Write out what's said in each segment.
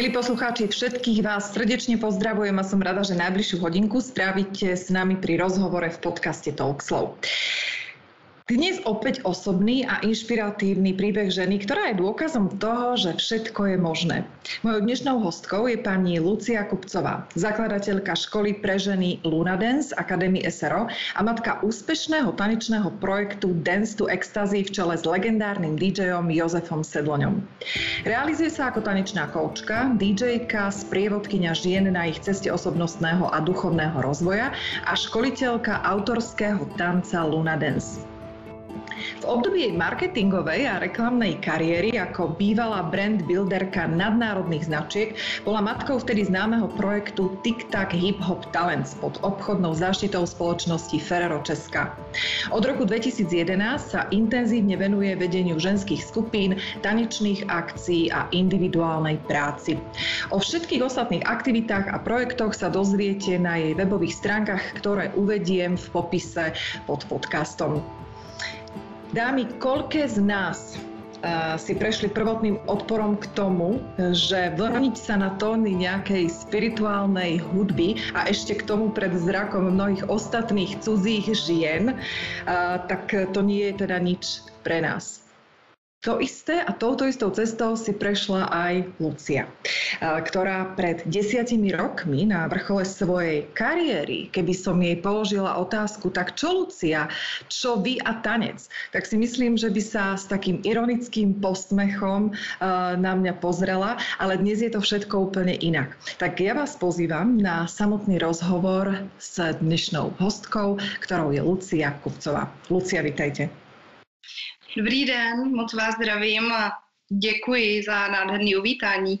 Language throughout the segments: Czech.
Milí poslucháči, všetkých vás srdečne pozdravujem a som rada, že najbližšiu hodinku strávite s nami pri rozhovore v podcaste Talkslow. Dnes opäť osobný a inšpiratívny príbeh ženy, ktorá je dôkazom toho, že všetko je možné. Mojou dnešnou hostkou je pani Lucia Kupcová, zakladateľka školy pre ženy Luna Dance Akadémie SRO a matka úspešného tanečného projektu Dance to Ecstasy v čele s legendárnym DJom Jozefom Sedloňom. Realizuje sa ako tanečná koučka, DJka, sprievodkynia žien na ich ceste osobnostného a duchovného rozvoja a školiteľka autorského tanca Luna Dance. V období marketingovej a reklamnej kariéry ako bývalá brand builderka nadnárodných značiek bola matkou vtedy známeho projektu TikTok Hip Hop Talents pod obchodnou záštitou spoločnosti Ferrero Česka. Od roku 2011 sa intenzívne venuje vedeniu ženských skupín, tanečných akcií a individuálnej práci. O všetkých ostatných aktivitách a projektoch sa dozviete na jej webových stránkach, ktoré uvediem v popise pod podcastom. Dámy, koľké z nás uh, si prešli prvotným odporom k tomu, že vlniť sa na tóny nejakej spirituálnej hudby a ešte k tomu pred zrakom mnohých ostatných cudzích žien, uh, tak to nie je teda nič pre nás. To isté a touto istou cestou si prešla aj Lucia, ktorá pred desiatimi rokmi na vrchole svojej kariéry, keby som jej položila otázku, tak čo Lucia, čo vy a tanec, tak si myslím, že by sa s takým ironickým posmechom na mňa pozrela, ale dnes je to všetko úplne inak. Tak ja vás pozývam na samotný rozhovor s dnešnou hostkou, ktorou je Lucia Kupcová. Lucia, vitajte. Dobrý den, moc vás zdravím a děkuji za nádherný uvítání.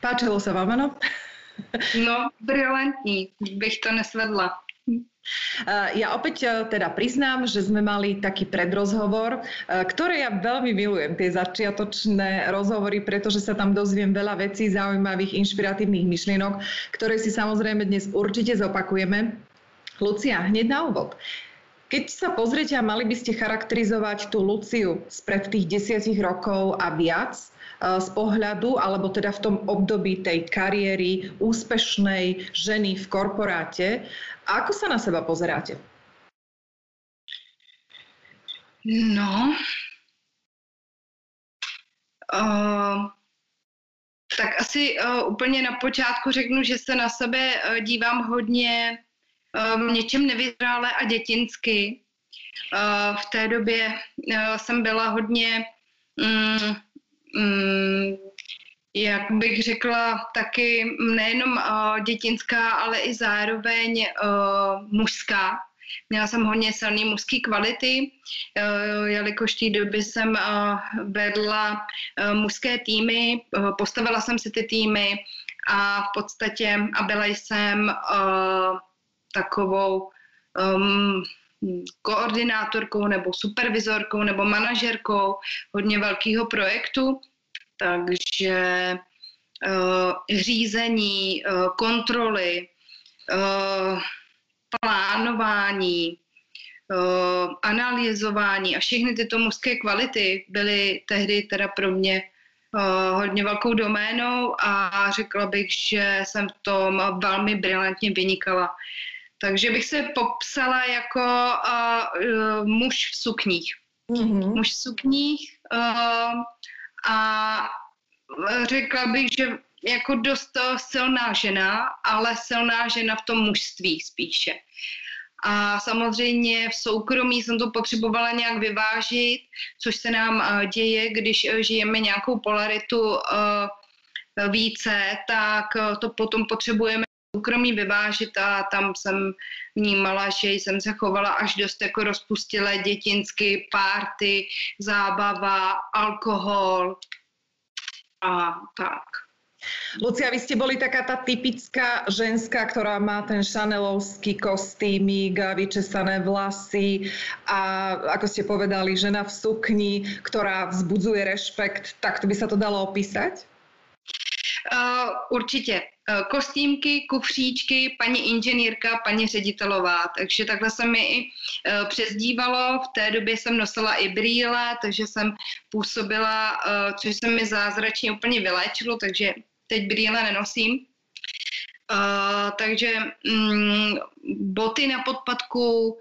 Páčilo se vám, ano? no, brilantní, bych to nesvedla. Ja opäť e, teda priznám, že sme mali taký predrozhovor, e, ktoré ja veľmi milujem, tie začiatočné rozhovory, pretože sa tam dozviem veľa vecí, zaujímavých, inšpiratívnych myšlienok, ktoré si samozrejme dnes určite zopakujeme. Lucia, hneď na úvod. Keď sa pozriete a mali by ste charakterizovať tú Luciu spred tých desiatich rokov a viac e, z pohľadu, alebo teda v tom období tej kariéry úspešnej ženy v korporáte, ako sa na seba pozeráte? No, uh, tak asi uh, úplně na počátku řeknu, že se na sebe uh, dívám hodně um, něčem nevyzrále a dětinsky. Uh, v té době uh, jsem byla hodně, um, um, jak bych řekla, taky nejenom uh, dětinská, ale i zároveň mužská. Měla jsem hodně silný mužský kvality, jelikož v té době jsem vedla mužské týmy, postavila jsem si ty týmy a v podstatě a byla jsem takovou um, koordinátorkou nebo supervizorkou nebo manažerkou hodně velkého projektu, takže uh, řízení, uh, kontroly, uh, plánování, uh, analyzování a všechny tyto mužské kvality byly tehdy teda pro mě uh, hodně velkou doménou a řekla bych, že jsem v tom velmi brilantně vynikala. Takže bych se popsala jako uh, uh, muž v sukních. Mm-hmm. Muž v sukních uh, a řekla bych, že jako dost silná žena, ale silná žena v tom mužství spíše. A samozřejmě v soukromí jsem to potřebovala nějak vyvážit, což se nám děje, když žijeme nějakou polaritu více, tak to potom potřebujeme soukromí vyvážit a tam jsem vnímala, že jsem se chovala až dost jako rozpustilé dětinsky, párty, zábava, alkohol a tak. Lucia, vy ste boli taká tá typická ženská, ktorá má ten šanelovský kostýmik a vyčesané vlasy a ako ste povedali, žena v sukni, ktorá vzbudzuje rešpekt, tak to by sa to dalo opísať? Uh, určitě. Uh, kostýmky, kufříčky, paní inženýrka, paní ředitelová. Takže takhle se mi i uh, přezdívalo. V té době jsem nosila i brýle, takže jsem působila, což se mi zázračně úplně vyléčilo, takže teď brýle nenosím. Uh, takže um, boty na podpadku,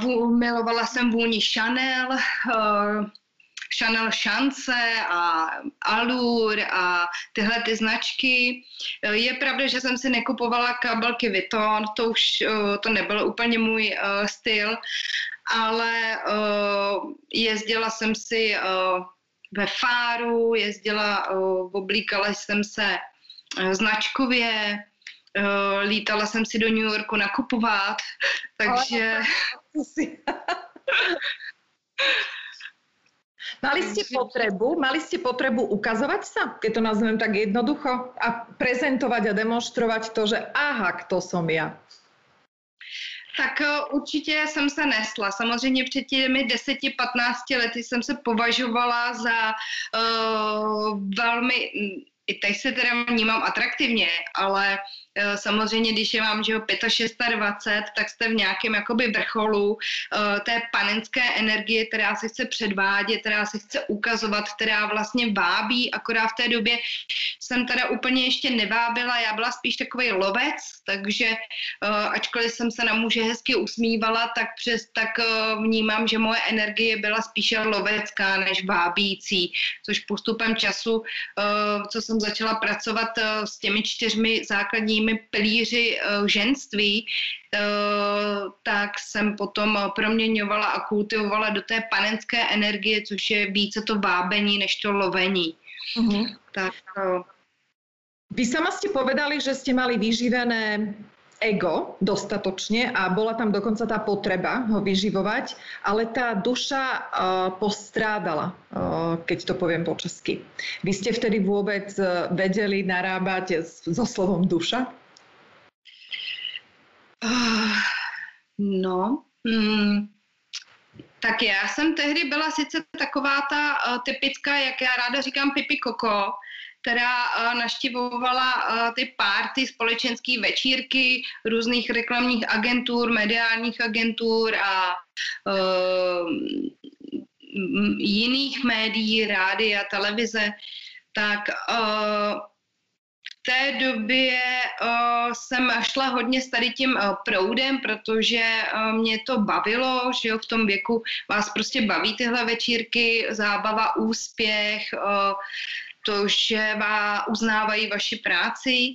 uh, milovala jsem vůni Chanel, uh, Chanel Chance a Allure a tyhle ty značky. Je pravda, že jsem si nekupovala kabelky Vuitton, to už to nebyl úplně můj styl, ale jezdila jsem si ve Fáru, jezdila, oblíkala jsem se značkově, lítala jsem si do New Yorku nakupovat, takže... Mali ste potrebu, mali ste potrebu ukazovať sa, keď to nazvem tak jednoducho, a prezentovať a demonstrovať to, že aha, kto som ja. Tak eh, určitě jsem se nesla. Samozřejmě před těmi 10-15 lety jsem se považovala za uh, velmi i teď se teda vnímám atraktivně, ale uh, samozřejmě, když je vám že 25, 26, tak jste v nějakém jakoby vrcholu uh, té panenské energie, která se chce předvádět, která se chce ukazovat, která vlastně vábí, akorát v té době jsem teda úplně ještě nevábila, já byla spíš takový lovec, takže uh, ačkoliv jsem se na muže hezky usmívala, tak přes tak vnímám, že moje energie byla spíše lovecká než vábící, což postupem času, co jsem začala pracovat s těmi čtyřmi základními pilíři uh, ženství, Uh, tak jsem potom proměňovala a kultivovala do té panenské energie, což je více to vábení než to lovení. Uh-huh. Tak uh, vy sama ste povedali, že ste mali vyživené ego dostatočne a bola tam dokonca tá potreba ho vyživovať, ale tá duša uh, postrádala, uh, keď to poviem po česky. Vy ste vtedy vôbec uh, vedeli narábať so slovom duša? No, mm, tak já jsem tehdy byla sice taková ta uh, typická, jak já ráda říkám, pipi koko, která uh, naštěvovala uh, ty párty, společenské večírky různých reklamních agentur, mediálních agentur a uh, jiných médií, rádia, televize, tak v té době jsem šla hodně s tady tím proudem, protože mě to bavilo, že jo, v tom věku vás prostě baví tyhle večírky, zábava, úspěch, to, že vás uznávají vaši práci,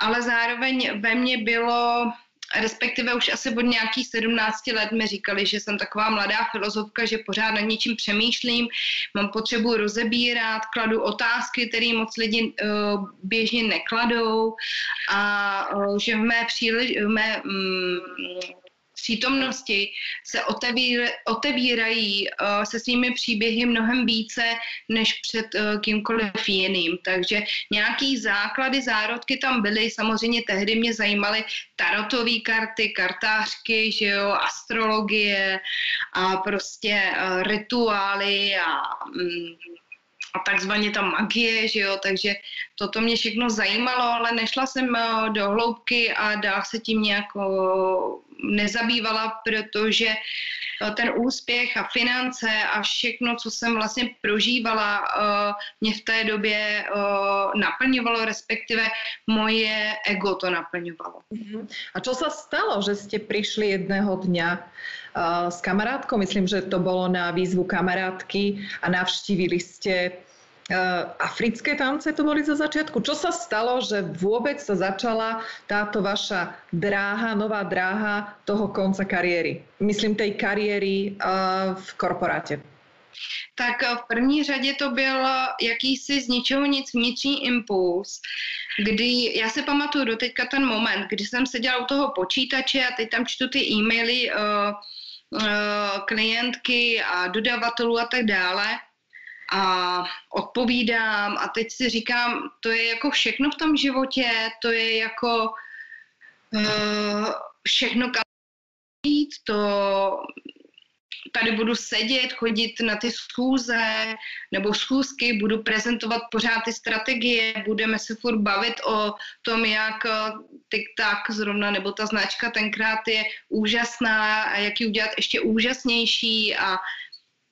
ale zároveň ve mně bylo, respektive už asi od nějakých 17 let mi říkali, že jsem taková mladá filozofka, že pořád nad něčím přemýšlím, mám potřebu rozebírat, kladu otázky, které moc lidi uh, běžně nekladou a uh, že v mé, přílež, v mé um, přítomnosti se otevír, otevírají uh, se svými příběhy mnohem více než před uh, kýmkoliv jiným. Takže nějaký základy, zárodky tam byly. Samozřejmě tehdy mě zajímaly tarotové karty, kartářky, že jo, astrologie a prostě uh, rituály a um, a takzvaně ta magie, že jo, takže toto mě všechno zajímalo, ale nešla jsem do hloubky a dál se tím nějak nezabývala, protože eh, ten úspěch a finance a všechno, co jsem vlastně prožívala, eh, mě v té době eh, naplňovalo, respektive moje ego to naplňovalo. Mhm. A co se stalo, že jste přišli jedného dňa s kamarátkou, myslím, že to bylo na výzvu kamarátky a navštívili jste Eh, africké tance to boli za začiatku. Čo sa stalo, že vôbec sa začala táto vaša dráha, nová dráha toho konca kariéry? Myslím tej kariéry uh, v korporáte. Tak v první řadě to byl jakýsi z ničeho nic vnitřní impuls, kdy, já si pamatuju do teďka ten moment, kdy jsem seděla u toho počítače a teď tam čtu ty e-maily uh, klientky a dodavatelů a tak dále. A odpovídám a teď si říkám, to je jako všechno v tom životě, to je jako uh, všechno kam jít, to tady budu sedět, chodit na ty schůze nebo schůzky, budu prezentovat pořád ty strategie, budeme se furt bavit o tom, jak eh, TikTok zrovna nebo ta značka tenkrát je úžasná a jak ji udělat ještě úžasnější a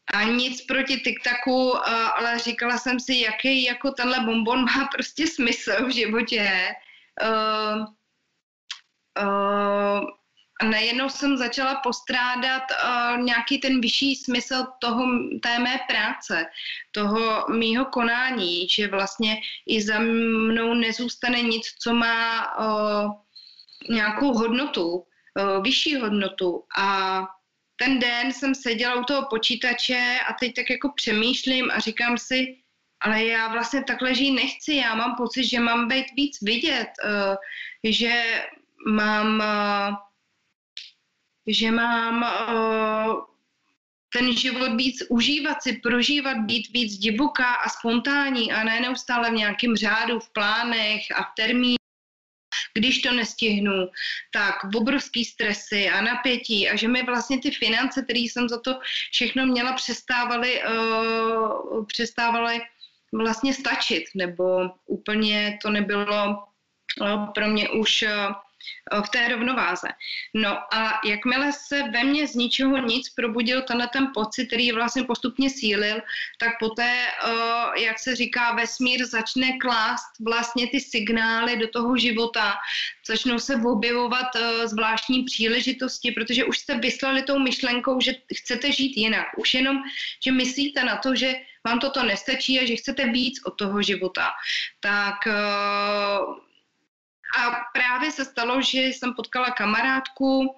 A nic proti TikToku, ale říkala jsem si, jaký jako tenhle bonbon má prostě smysl v životě. Uh, uh, a najednou jsem začala postrádat uh, nějaký ten vyšší smysl toho, té mé práce, toho mýho konání, že vlastně i za mnou nezůstane nic, co má uh, nějakou hodnotu, uh, vyšší hodnotu. A ten den jsem seděla u toho počítače a teď tak jako přemýšlím a říkám si, ale já vlastně takhle žít nechci, já mám pocit, že mám být víc vidět, že mám že mám uh, ten život víc užívat si, prožívat, být víc divoká a spontánní a ne neustále v nějakém řádu, v plánech a v termínu. Když to nestihnu, tak obrovský stresy a napětí a že mi vlastně ty finance, které jsem za to všechno měla, přestávaly, uh, přestávaly vlastně stačit, nebo úplně to nebylo uh, pro mě už Eh, v té rovnováze. No a jakmile se ve mně z ničeho nic probudil tenhle ten pocit, který vlastně postupně sílil, tak poté, eh, jak se říká, vesmír začne klást vlastně ty signály do toho života, začnou se objevovat eh, zvláštní příležitosti, protože už jste vyslali tou myšlenkou, že chcete žít jinak. Už jenom, že myslíte na to, že vám toto nestačí a že chcete víc od toho života. Tak a právě se stalo, že jsem potkala kamarádku,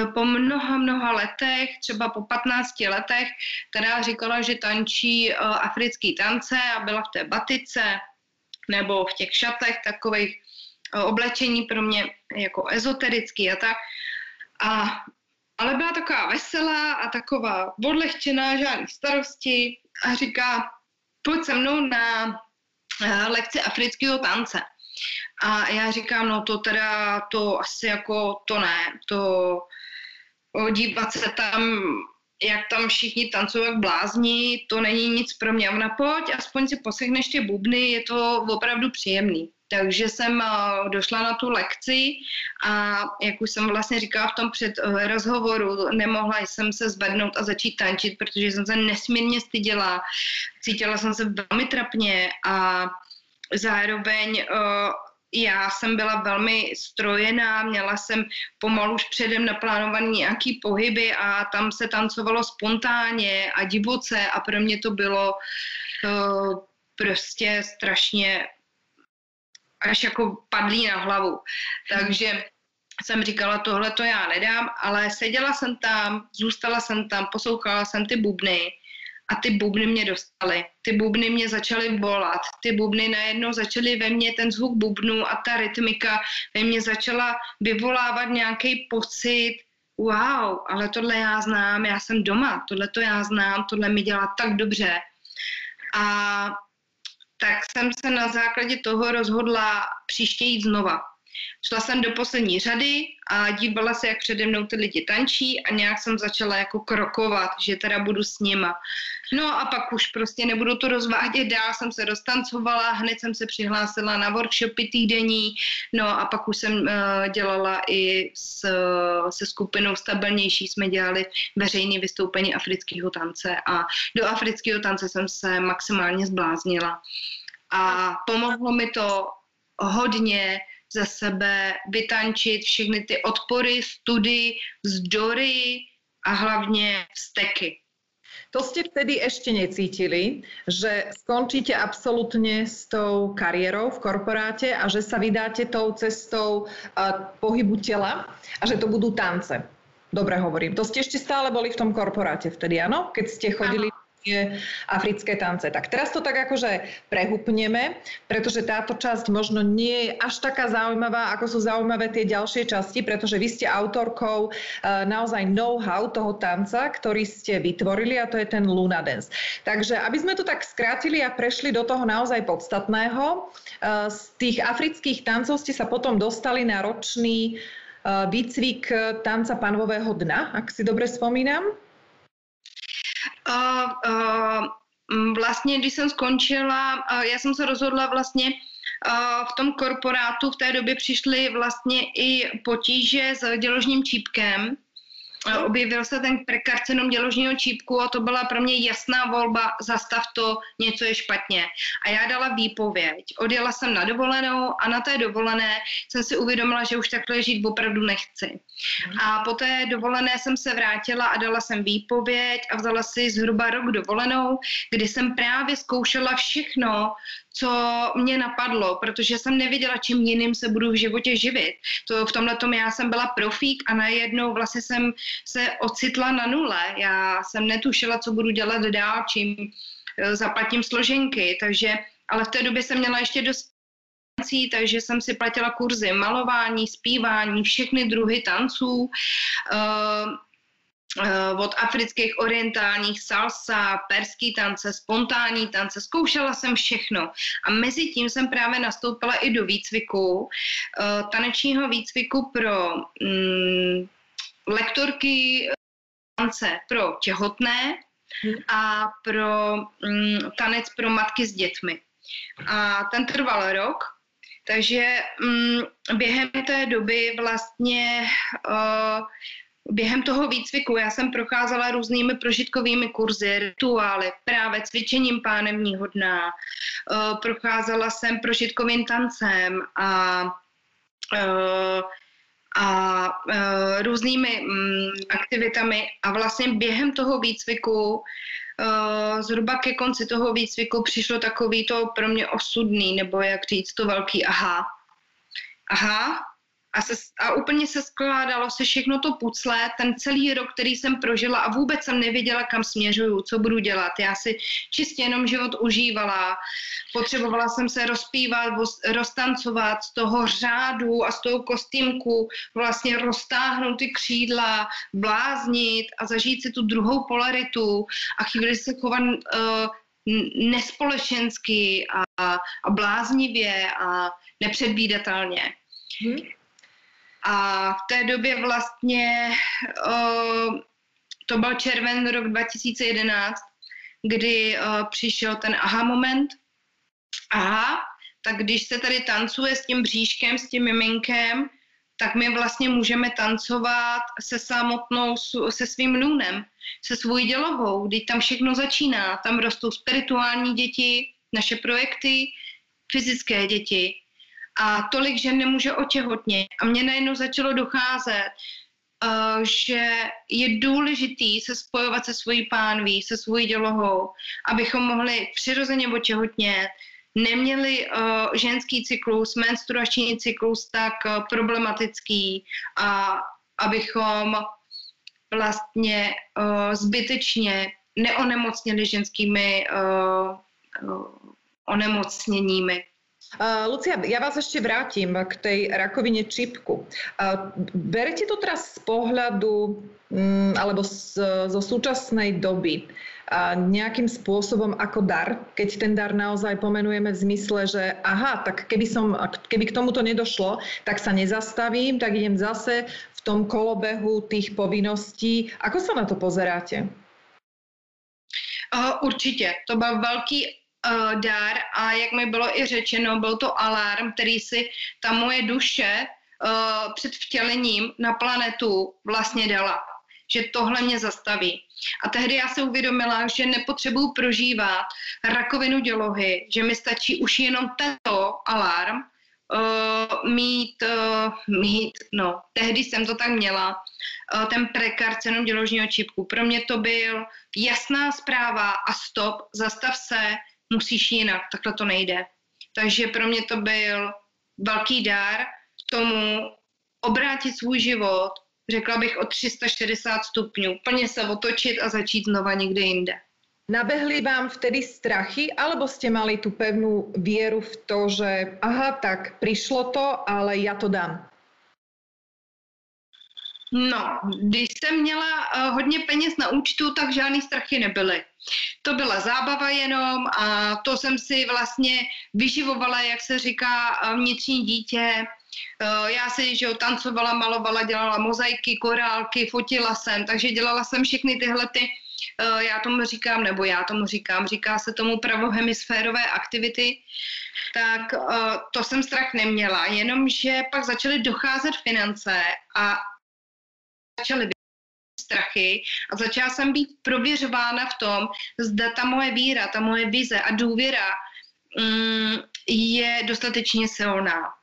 eh, po mnoha, mnoha letech, třeba po 15 letech, která říkala, že tančí uh, africký tance a byla v té batice nebo v těch šatech takových uh, oblečení pro mě jako ezoterický a tak. A, ale byla taková veselá a taková odlehčená, žádný starosti a říká, pojď se mnou na lekci afrického tance. A já říkám, no to teda, to asi jako, to ne, to dívat se tam, jak tam všichni tancují jak blázni, to není nic pro mě. Ona pojď, aspoň si poslechneš ty bubny, je to opravdu příjemný. Takže jsem došla na tu lekci a jak už jsem vlastně říkala v tom před e, rozhovoru, nemohla jsem se zvednout a začít tančit, protože jsem se nesmírně styděla. Cítila jsem se velmi trapně a zároveň uh, já jsem byla velmi strojená, měla jsem pomalu už předem naplánovaný nějaký pohyby a tam se tancovalo spontánně a divoce a pro mě to bylo uh, prostě strašně až jako padlý na hlavu. Takže jsem říkala, tohle to já nedám, ale seděla jsem tam, zůstala jsem tam, poslouchala jsem ty bubny a ty bubny mě dostaly. Ty bubny mě začaly volat, ty bubny najednou začaly ve mně, ten zvuk bubnu a ta rytmika ve mně začala vyvolávat nějaký pocit, wow, ale tohle já znám, já jsem doma, tohle to já znám, tohle mi dělá tak dobře. A tak jsem se na základě toho rozhodla příště jít znova. Šla jsem do poslední řady a dívala se, jak přede mnou ty lidi tančí a nějak jsem začala jako krokovat, že teda budu s nima. No a pak už prostě nebudu to rozvádět dál, jsem se roztancovala, hned jsem se přihlásila na workshopy týdenní, no a pak už jsem uh, dělala i s, se skupinou stabilnější, jsme dělali veřejné vystoupení afrického tance a do afrického tance jsem se maximálně zbláznila. A pomohlo mi to hodně, ze sebe vytančit všechny ty odpory, study, vzdory a hlavně vzteky. To ste vtedy ešte necítili, že skončíte absolútne s tou kariérou v korporáte a že sa vydáte tou cestou uh, pohybu tela a že to budú tance. Dobre hovorím. To ste ešte stále boli v tom korporáte vtedy, áno? Keď ste chodili... Ano africké tance. Tak teraz to tak akože prehupneme, pretože táto časť možno nie je až taká zaujímavá, ako sú zaujímavé tie ďalšie časti, pretože vy ste autorkou uh, naozaj know-how toho tanca, ktorý ste vytvorili a to je ten Luna Dance. Takže aby sme to tak skrátili a prešli do toho naozaj podstatného, uh, z tých afrických tancov ste sa potom dostali na ročný uh, výcvik tanca panového dna, ak si dobre spomínam. Uh, vlastně, když jsem skončila, já jsem se rozhodla vlastně uh, v tom korporátu v té době přišly vlastně i potíže s děložním čípkem objevil se ten prekarcenom děložního čípku a to byla pro mě jasná volba, zastav to, něco je špatně. A já dala výpověď. Odjela jsem na dovolenou a na té dovolené jsem si uvědomila, že už takhle žít opravdu nechci. A po té dovolené jsem se vrátila a dala jsem výpověď a vzala si zhruba rok dovolenou, kdy jsem právě zkoušela všechno, co mě napadlo, protože jsem nevěděla, čím jiným se budu v životě živit. To v tomhle tom já jsem byla profík a najednou vlastně jsem se ocitla na nule. Já jsem netušila, co budu dělat dál, čím eh, zaplatím složenky, takže, ale v té době jsem měla ještě dost takže jsem si platila kurzy malování, zpívání, všechny druhy tanců. Uh, Eh, od afrických orientálních salsa, perský tance, spontánní tance, zkoušela jsem všechno. A mezi tím jsem právě nastoupila i do výcviku, eh, tanečního výcviku pro mm, lektorky tance pro těhotné a pro mm, tanec pro matky s dětmi. A ten trval rok, takže mm, během té doby vlastně uh, Během toho výcviku já jsem procházela různými prožitkovými kurzy, rituály, právě cvičením pánevního dna. Uh, procházela jsem prožitkovým tancem a a uh, různými um, aktivitami a vlastně během toho výcviku uh, zhruba ke konci toho výcviku přišlo takový to pro mě osudný, nebo jak říct to velký aha. Aha, a, se, a úplně se skládalo se všechno to pucle, ten celý rok, který jsem prožila a vůbec jsem nevěděla, kam směřuju, co budu dělat. Já si čistě jenom život užívala, potřebovala jsem se rozpívat, roztancovat z toho řádu a z toho kostýmku, vlastně roztáhnout ty křídla, bláznit a zažít si tu druhou polaritu a chvíli se chovat uh, nespolečensky a, a bláznivě a nepředvídatelně. Hmm. A v té době vlastně uh, to byl červen rok 2011, kdy uh, přišel ten aha moment. Aha, tak když se tady tancuje s tím bříškem, s tím miminkem, tak my vlastně můžeme tancovat se samotnou, se svým nůnem, se svou dělohou, kdy tam všechno začíná. Tam rostou spirituální děti, naše projekty, fyzické děti a tolik žen nemůže otěhotnět. A mně najednou začalo docházet, uh, že je důležitý se spojovat se svojí pánví, se svojí dělohou, abychom mohli přirozeně otěhotnět, neměli uh, ženský cyklus, menstruační cyklus tak uh, problematický a abychom vlastně uh, zbytečně neonemocněli ženskými uh, uh, onemocněními. Uh, Lucia, ja vás ešte vrátim k tej rakovine čipku. Uh, berete to teraz z pohľadu um, alebo z, zo súčasnej doby uh, nejakým spôsobom ako dar, keď ten dar naozaj pomenujeme v zmysle, že aha, tak keby, som, keby k tomuto nedošlo, tak sa nezastavím, tak idem zase v tom kolobehu tých povinností. Ako sa na to pozeráte? Určitě. To byl velký uh, dár a jak mi bylo i řečeno, byl to alarm, který si ta moje duše uh, před vtělením na planetu vlastně dala že tohle mě zastaví. A tehdy já se uvědomila, že nepotřebuju prožívat rakovinu dělohy, že mi stačí už jenom tento alarm uh, mít, uh, mít, no, tehdy jsem to tak měla, uh, ten prekarcenom děložního čipku. Pro mě to byl jasná zpráva a stop, zastav se, musíš jinak, takhle to nejde. Takže pro mě to byl velký dár tomu obrátit svůj život, řekla bych o 360 stupňů, plně se otočit a začít znova někde jinde. Nabehli vám vtedy strachy, alebo ste mali tu pevnú vieru v to, že aha, tak prišlo to, ale ja to dám? No, když jsem měla uh, hodně peněz na účtu, tak žádný strachy nebyly. To byla zábava jenom a to jsem si vlastně vyživovala, jak se říká, uh, vnitřní dítě. Uh, já si že tancovala, malovala, dělala mozaiky, korálky, fotila jsem, takže dělala jsem všechny tyhle ty já tomu říkám, nebo já tomu říkám, říká se tomu pravohemisférové aktivity, tak to jsem strach neměla, jenomže pak začaly docházet finance a začaly strachy a začala jsem být prověřována v tom, zda ta moje víra, ta moje vize a důvěra mm, je dostatečně silná.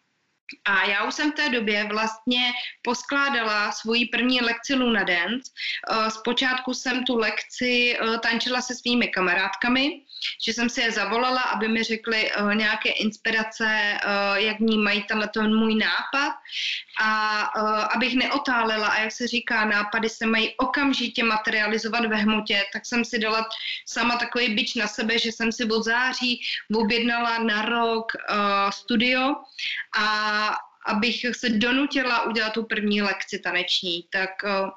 A já už jsem v té době vlastně poskládala svoji první lekci Luna Dance. Eh, zpočátku jsem tu lekci eh, tančila se svými kamarádkami, že jsem si je zavolala, aby mi řekli uh, nějaké inspirace, uh, jak vnímají tenhle ten můj nápad. A uh, abych neotálela a jak se říká, nápady se mají okamžitě materializovat ve hmotě, tak jsem si dala sama takový byč na sebe, že jsem si od září objednala na rok uh, studio. A abych se donutila udělat tu první lekci taneční, tak uh,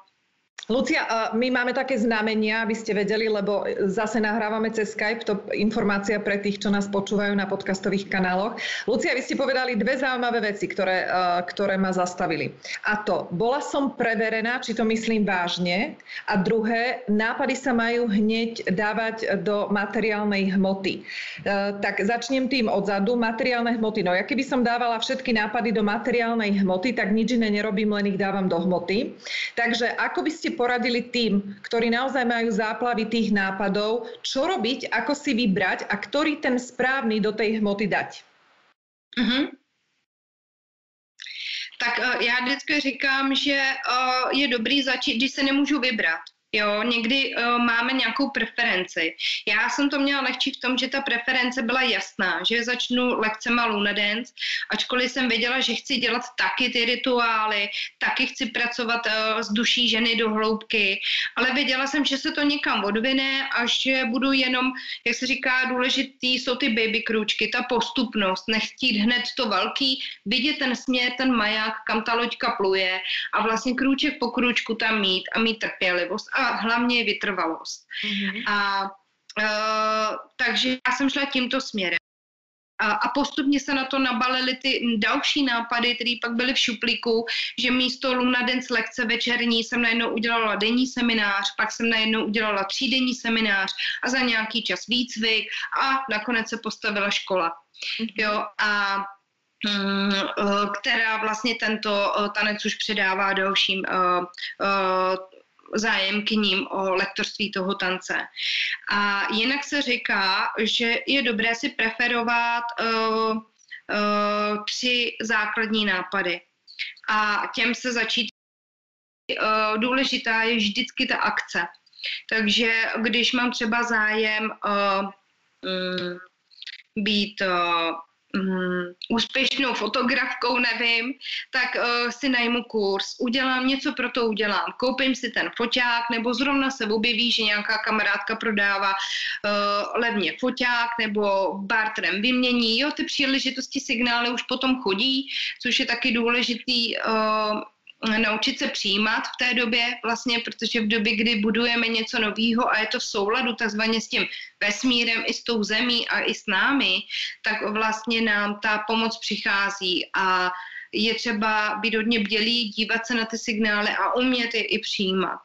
Lucia, my máme také znamenia, aby ste vedeli, lebo zase nahrávame cez Skype, to informácia pre tých, čo nás počúvajú na podcastových kanáloch. Lucia, vy ste povedali dve zaujímavé veci, ktoré, ktoré ma zastavili. A to, bola som preverená, či to myslím vážne. A druhé, nápady sa majú hneď dávať do materiálnej hmoty. Tak začnem tým odzadu, materiálne hmoty. No ja keby som dávala všetky nápady do materiálnej hmoty, tak nič iné nerobím, len ich dávam do hmoty. Takže ako by ste poradili tým, ktorí naozaj majú záplavy tých nápadov, čo robiť, ako si vybrať a ktorý ten správny do tej hmoty dať? Uh-huh. Tak uh, já vždycky říkám, že uh, je dobrý začít, když se nemůžu vybrat. Jo, někdy uh, máme nějakou preferenci. Já jsem to měla lehčí v tom, že ta preference byla jasná, že začnu lekcema Luna Dance, ačkoliv jsem věděla, že chci dělat taky ty rituály, taky chci pracovat uh, s duší ženy do hloubky, ale věděla jsem, že se to někam odvine a že budu jenom, jak se říká, důležitý jsou ty baby krůčky, ta postupnost, nechtít hned to velký, vidět ten směr, ten maják, kam ta loďka pluje a vlastně krůček po krůčku tam mít a mít trpělivost a hlavně vytrvalost. Mm-hmm. A uh, takže já jsem šla tímto směrem. A, a postupně se na to nabalily ty další nápady, které pak byly v šuplíku, že místo Luna Dance lekce večerní jsem najednou udělala denní seminář, pak jsem najednou udělala třídenní seminář a za nějaký čas výcvik a nakonec se postavila škola. Mm-hmm. Jo, a mm, která vlastně tento tanec už předává dalším zájemkyním o lektorství toho tance. A jinak se říká, že je dobré si preferovat uh, uh, tři základní nápady a těm se začít. Uh, důležitá je vždycky ta akce. Takže když mám třeba zájem uh, um, být uh, um, úspěšnou fotografkou, nevím, tak uh, si najmu kurz, udělám něco pro to udělám, koupím si ten foťák, nebo zrovna se objeví, že nějaká kamarádka prodává uh, levně foťák, nebo bartrem vymění, jo, ty příležitosti signály už potom chodí, což je taky důležitý uh, naučit se přijímat v té době, vlastně, protože v době, kdy budujeme něco nového a je to v souladu takzvaně s tím vesmírem i s tou zemí a i s námi, tak vlastně nám ta pomoc přichází a je třeba být hodně bdělý, dívat se na ty signály a umět je i přijímat.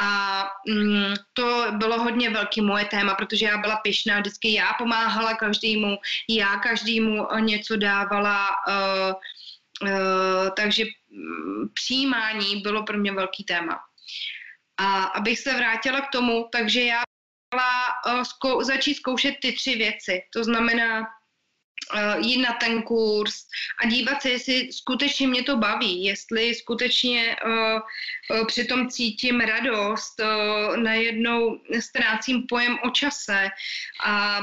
A mm, to bylo hodně velký moje téma, protože já byla pyšná, vždycky já pomáhala každému, já každému něco dávala, uh, uh, takže přijímání bylo pro mě velký téma. A abych se vrátila k tomu, takže já chtěla uh, zkou, začít zkoušet ty tři věci. To znamená uh, jít na ten kurz a dívat se, jestli skutečně mě to baví, jestli skutečně uh, přitom cítím radost, najednou ztrácím pojem o čase a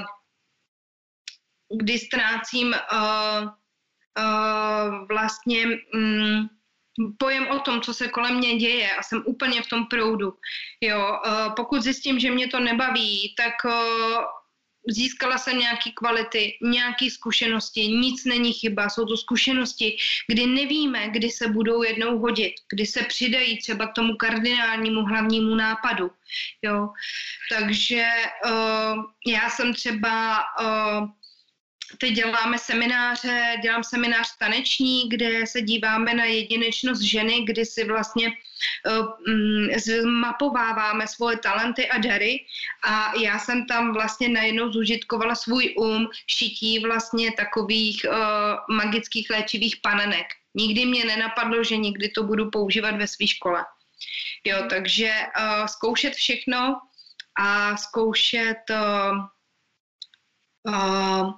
kdy ztrácím uh, uh, vlastně um, pojem o tom, co se kolem mě děje a jsem úplně v tom proudu. Jo, uh, pokud zjistím, že mě to nebaví, tak uh, získala jsem nějaké kvality, nějaké zkušenosti, nic není chyba, jsou to zkušenosti, kdy nevíme, kdy se budou jednou hodit, kdy se přidají třeba k tomu kardinálnímu hlavnímu nápadu. Jo. Takže uh, já jsem třeba uh, teď děláme semináře, dělám seminář taneční, kde se díváme na jedinečnost ženy, kdy si vlastně uh, zmapováváme svoje talenty a dary a já jsem tam vlastně najednou zužitkovala svůj um šití vlastně takových uh, magických léčivých panenek. Nikdy mě nenapadlo, že nikdy to budu používat ve své škole. Jo, takže uh, zkoušet všechno a zkoušet uh, uh,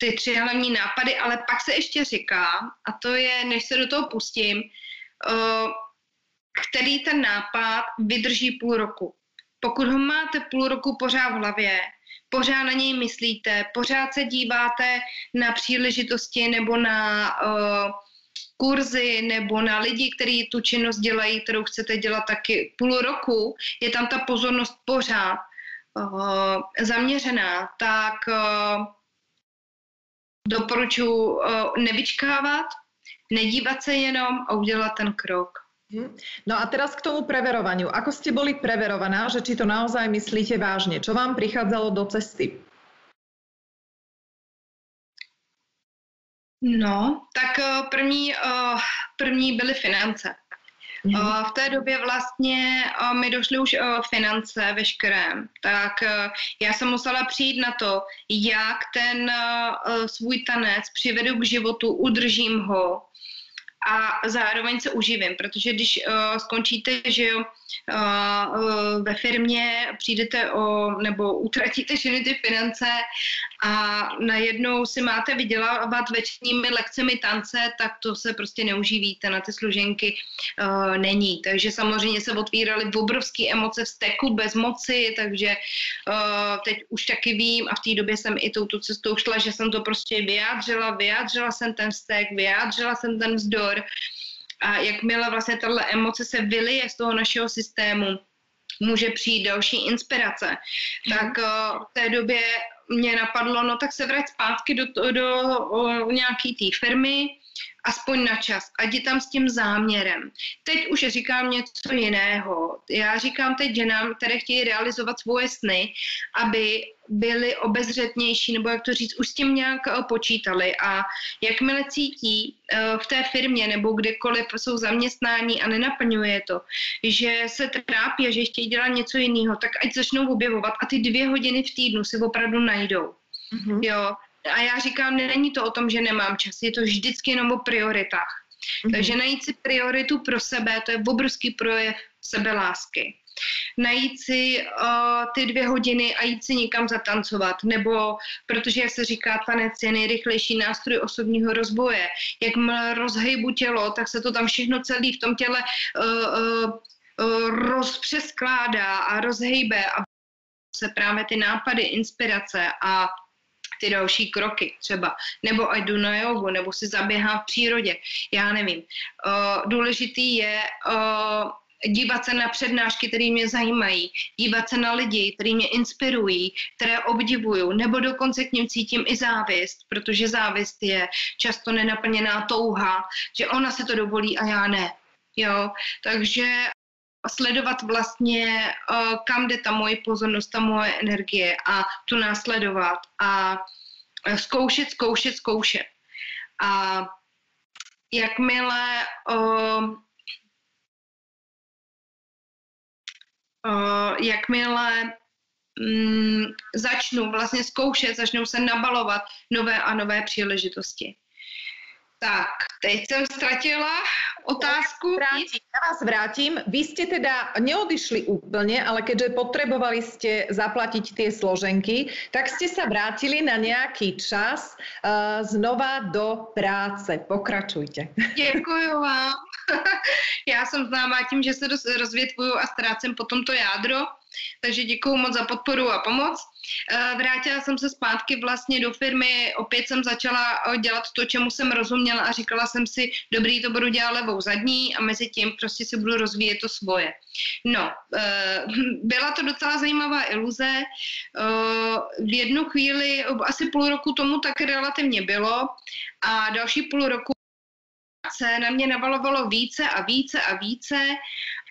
ty tři hlavní nápady, ale pak se ještě říká, a to je, než se do toho pustím, uh, který ten nápad vydrží půl roku. Pokud ho máte půl roku pořád v hlavě, pořád na něj myslíte, pořád se díváte na příležitosti nebo na uh, kurzy nebo na lidi, kteří tu činnost dělají, kterou chcete dělat taky půl roku, je tam ta pozornost pořád uh, zaměřená, tak uh, doporučuji uh, nevyčkávat, nedívat se jenom a udělat ten krok. Mhm. No a teraz k tomu preverovaniu. Ako ste boli preverovaná, že či to naozaj myslíte vážne? Čo vám prichádzalo do cesty? No, tak eh, první, eh, první byly finance. Mm-hmm. V té době vlastně mi došly už finance veškeré, tak já jsem musela přijít na to, jak ten svůj tanec přivedu k životu, udržím ho, a zároveň se uživím, protože když skončíte, že jo, ve firmě přijdete o, nebo utratíte všechny ty finance a najednou si máte vydělávat večerními lekcemi tance, tak to se prostě neuživíte na ty služenky uh, není. Takže samozřejmě se otvíraly obrovské emoce vzteku, bez moci, takže uh, teď už taky vím a v té době jsem i touto cestou šla, že jsem to prostě vyjádřila, vyjádřila jsem ten vztek, vyjádřila jsem ten vzdor a jakmile vlastně tahle emoce se vylije z toho našeho systému, může přijít další inspirace. Mm. Tak uh, v té době mě napadlo, no tak se vrať zpátky do, do, do nějaký té firmy, aspoň na čas, ať je tam s tím záměrem. Teď už říkám něco jiného. Já říkám teď ženám, které chtějí realizovat svoje sny, aby byli obezřetnější, nebo jak to říct, už s tím nějak eh, počítali a jakmile cítí eh, v té firmě nebo kdekoliv jsou zaměstnání a nenaplňuje to, že se trápí a že chtějí dělat něco jiného, tak ať začnou objevovat a ty dvě hodiny v týdnu si opravdu najdou. Mm-hmm. Jo, a já říkám, není to o tom, že nemám čas, je to vždycky jenom o prioritách. Mm-hmm. Takže najít si prioritu pro sebe, to je obrovský projev sebelásky. Najít si uh, ty dvě hodiny a jít si někam zatancovat, nebo protože, jak se říká, tanec je nejrychlejší nástroj osobního rozvoje. Jak rozhejbu tělo, tak se to tam všechno celé v tom těle uh, uh, rozpřeskládá a rozhejbe a se právě ty nápady, inspirace a ty další kroky třeba, nebo ať jdu na jogu, nebo si zaběhám v přírodě, já nevím. Uh, důležitý je uh, dívat se na přednášky, které mě zajímají, dívat se na lidi, kteří mě inspirují, které obdivuju, nebo dokonce k ním cítím i závist, protože závist je často nenaplněná touha, že ona se to dovolí a já ne. Jo, takže sledovat vlastně, uh, kam jde ta moje pozornost, ta moje energie a tu následovat a zkoušet, zkoušet, zkoušet. A jakmile uh, uh, jakmile um, začnu vlastně zkoušet, začnou se nabalovat nové a nové příležitosti. Tak, teď jsem ztratila otázku. Ja vás, vrátim. Vy ste teda neodišli úplne, ale keďže potrebovali ste zaplatiť tie složenky, tak ste sa vrátili na nejaký čas uh, znova do práce. Pokračujte. Děkuji vám. Já jsem známá tím, že se rozvětvuju a ztrácím potom to jádro, takže děkuji moc za podporu a pomoc. Eh, vrátila jsem se zpátky vlastně do firmy, opět jsem začala eh, dělat to, čemu jsem rozuměla a říkala jsem si, dobrý, to budu dělat levou zadní a mezi tím prostě si budu rozvíjet to svoje. No, eh, byla to docela zajímavá iluze. V jednu chvíli, asi půl roku tomu tak relativně bylo a další půl roku se na mě navalovalo více a více a více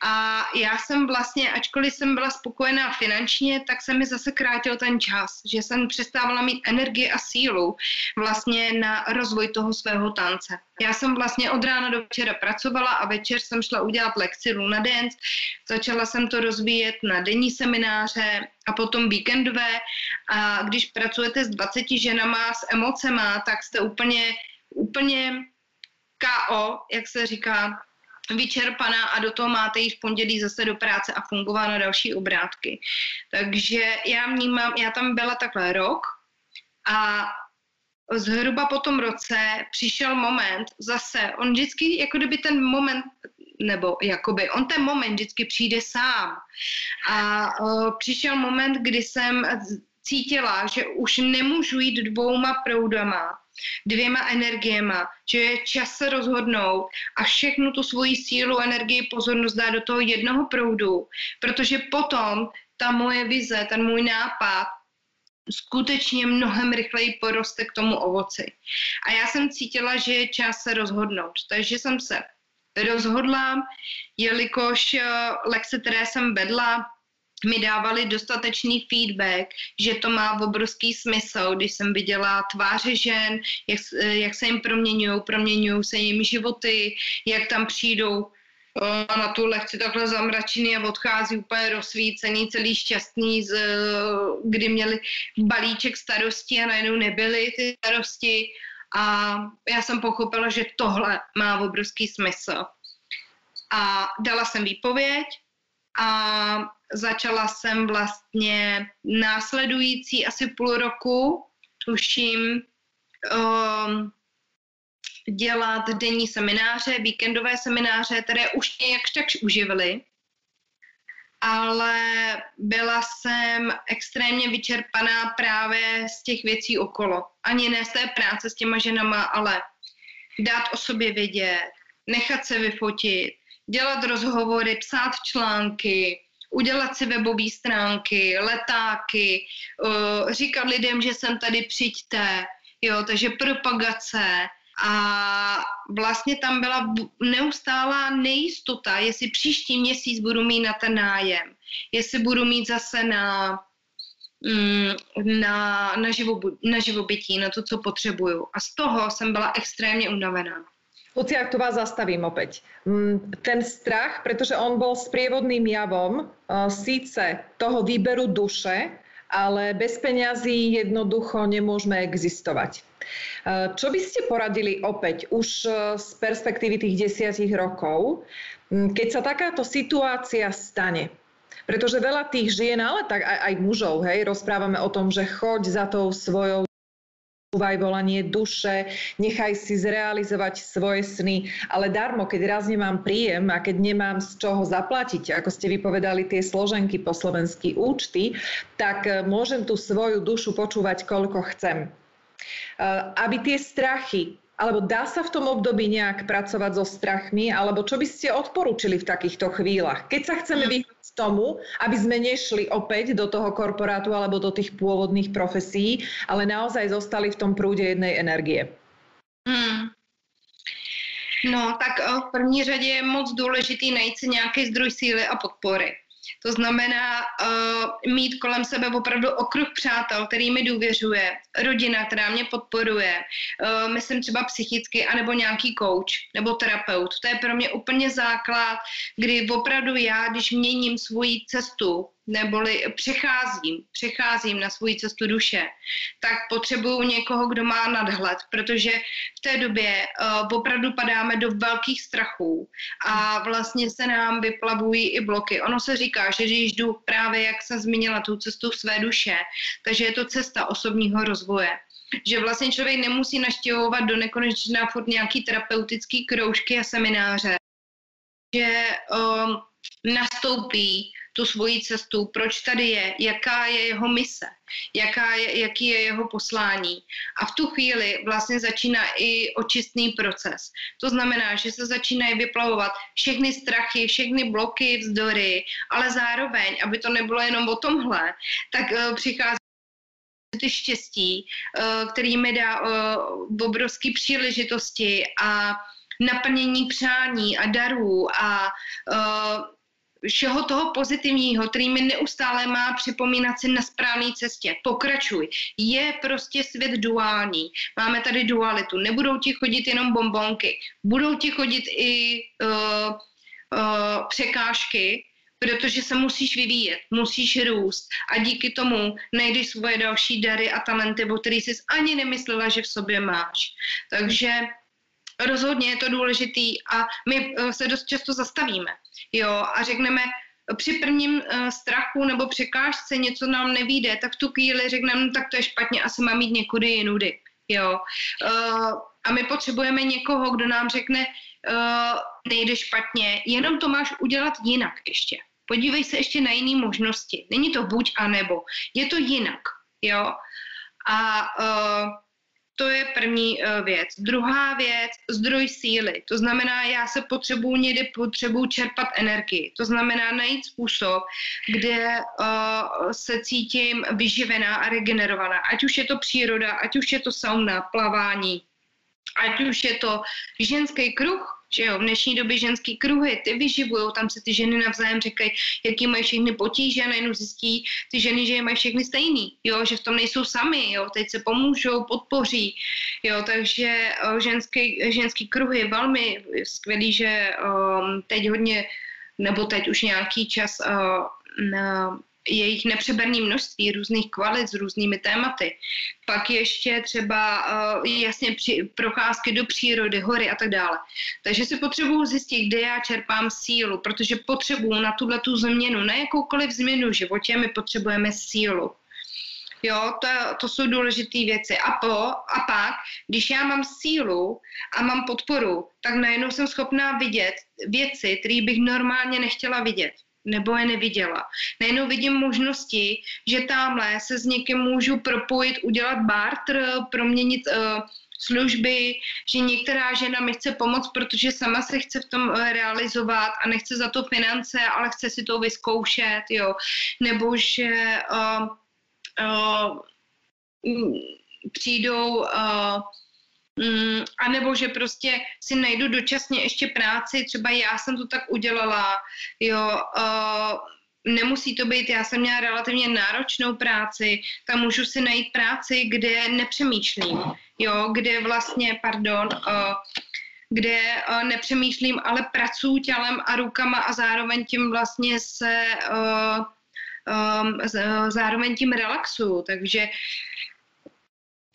a já jsem vlastně, ačkoliv jsem byla spokojená finančně, tak se mi zase krátil ten čas, že jsem přestávala mít energii a sílu vlastně na rozvoj toho svého tance. Já jsem vlastně od rána do večera pracovala a večer jsem šla udělat lekci Luna Dance. Začala jsem to rozvíjet na denní semináře a potom víkendové. A když pracujete s 20 ženama s emocema, tak jste úplně, úplně KO, jak se říká, vyčerpaná a do toho máte jít v pondělí zase do práce a fungovat na další obrátky. Takže já vnímám, já tam byla takhle rok a zhruba po tom roce přišel moment zase, on vždycky, jako kdyby ten moment, nebo jakoby, on ten moment vždycky přijde sám. A uh, přišel moment, kdy jsem cítila, že už nemůžu jít dvouma proudama, dvěma energiema, že je čas se rozhodnout a všechnu tu svoji sílu, energii, pozornost dát do toho jednoho proudu, protože potom ta moje vize, ten můj nápad skutečně mnohem rychleji poroste k tomu ovoci. A já jsem cítila, že je čas se rozhodnout. Takže jsem se rozhodla, jelikož eh, lekce, které jsem vedla, mi dávali dostatečný feedback, že to má obrovský smysl, když jsem viděla tváře žen, jak, eh, jak se jim proměňují, proměňují se jim životy, jak tam přijdou na tu lekci takhle zamračený a odchází úplně rozsvícený, celý šťastný, z, kdy měli balíček starosti a najednou nebyly ty starosti. A já jsem pochopila, že tohle má obrovský smysl. A dala jsem výpověď a začala jsem vlastně následující asi půl roku, tuším, um, dělat denní semináře, víkendové semináře, které už nějak tak uživily, ale byla jsem extrémně vyčerpaná právě z těch věcí okolo. Ani ne z té práce s těma ženama, ale dát o sobě vědět, nechat se vyfotit, dělat rozhovory, psát články, udělat si webové stránky, letáky, uh, říkat lidem, že jsem tady, přijďte, jo, takže propagace, a vlastně tam byla neustálá nejistota, jestli příští měsíc budu mít na ten nájem, jestli budu mít zase na, mm, na, na, živo, na živobytí, na to, co potřebuju. A z toho jsem byla extrémně unavená. Luci, ak tu vás zastavím opäť. Mm, ten strach, pretože on bol sprievodným javom síce toho výberu duše, ale bez peňazí jednoducho nemôžeme existovať. Eh, čo by ste poradili opäť už eh, z perspektívy tých desiatich rokov, hm, keď sa takáto situácia stane? Pretože veľa tých žien, ale tak aj, aj mužov, hej, rozprávame o tom, že choď za tou svojou Počúvaj volanie duše, nechaj si zrealizovať svoje sny, ale darmo, keď raz nemám príjem a keď nemám z čoho zaplatiť, ako ste vypovedali tie složenky po slovensky účty, tak eh, môžem tú svoju dušu počúvať koľko chcem. Eh, aby tie strachy, alebo dá sa v tom období nejak pracovať so strachmi, alebo čo by ste odporúčili v takýchto chvíľach? Keď sa chceme mm. vyhnúť tomu, aby sme nešli opäť do toho korporátu alebo do tých pôvodných profesí, ale naozaj zostali v tom prúde jednej energie. Hmm. No, tak eh, v první řadě je moc důležitý najít si nějaký zdroj síly a podpory. To znamená uh, mít kolem sebe opravdu okruh přátel, který mi důvěřuje, rodina, která mě podporuje, uh, myslím třeba psychicky, anebo nějaký coach nebo terapeut. To je pro mě úplně základ, kdy opravdu já, když měním svoji cestu, neboli přecházím, přecházím na svoji cestu duše, tak potřebuju někoho, kdo má nadhled, protože v té době uh, opravdu padáme do velkých strachů a vlastně se nám vyplavují i bloky. Ono se říká, že když jdu právě, jak jsem zmínila, tu cestu své duše, takže je to cesta osobního rozvoje že vlastně člověk nemusí naštěvovat do nekonečna furt nějaký terapeutický kroužky a semináře, že um, nastoupí tu svoji cestu, proč tady je, jaká je jeho mise, jaká je, jaký je jeho poslání. A v tu chvíli vlastně začíná i očistný proces. To znamená, že se začínají vyplavovat všechny strachy, všechny bloky, vzdory, ale zároveň, aby to nebylo jenom o tomhle, tak uh, přichází ty štěstí, uh, který mi dá uh, obrovské příležitosti a naplnění přání a darů a všeho toho pozitivního, který mi neustále má připomínat si na správné cestě. Pokračuj. Je prostě svět duální. Máme tady dualitu. Nebudou ti chodit jenom bombonky. Budou ti chodit i uh, uh, překážky, protože se musíš vyvíjet, musíš růst a díky tomu najdeš svoje další dary a talenty, o kterých jsi ani nemyslela, že v sobě máš. Takže rozhodně je to důležitý a my uh, se dost často zastavíme, jo, a řekneme, při prvním uh, strachu nebo překážce něco nám nevíde, tak v tu chvíli řekneme, no, tak to je špatně, asi mám jít někudy jinudy, jo. Uh, a my potřebujeme někoho, kdo nám řekne, nejde špatně, jenom to máš udělat jinak ještě. Podívej se ještě na jiné možnosti. Není to buď a nebo. Je to jinak, jo. A uh, to je první uh, věc. Druhá věc, zdroj síly. To znamená, já se potřebuji někde potřebuji čerpat energii. To znamená najít způsob, kde uh, se cítím vyživená a regenerovaná. Ať už je to příroda, ať už je to sauna, plavání, ať už je to ženský kruh, že jo, v dnešní době ženský kruhy, ty vyživují, tam se ty ženy navzájem říkají, jaký mají všechny potíže najednou zjistí ty ženy, že je mají všechny stejný, jo, že v tom nejsou sami, jo, teď se pomůžou, podpoří, jo, takže o, ženský, ženský kruhy velmi skvělý, že o, teď hodně, nebo teď už nějaký čas o, na, je jich nepřeberné množství různých kvalit s různými tématy. Pak ještě třeba uh, jasně při, procházky do přírody, hory a tak dále. Takže si potřebuju zjistit, kde já čerpám sílu, protože potřebuju na tuhle tu změnu, na jakoukoliv změnu v životě, my potřebujeme sílu. Jo, to, to jsou důležité věci. A, po, a pak, když já mám sílu a mám podporu, tak najednou jsem schopná vidět věci, které bych normálně nechtěla vidět nebo je neviděla. Najednou vidím možnosti, že tamhle se s někým můžu propojit, udělat barter, proměnit uh, služby, že některá žena mi chce pomoct, protože sama se chce v tom uh, realizovat a nechce za to finance, ale chce si to vyzkoušet, jo. Nebo že uh, uh, přijdou uh, Mm, a nebo že prostě si najdu dočasně ještě práci, třeba já jsem to tak udělala, jo, uh, nemusí to být, já jsem měla relativně náročnou práci, tam můžu si najít práci, kde nepřemýšlím, jo, kde vlastně, pardon, uh, kde uh, nepřemýšlím, ale pracuji tělem a rukama a zároveň tím vlastně se uh, um, zároveň tím relaxuju, takže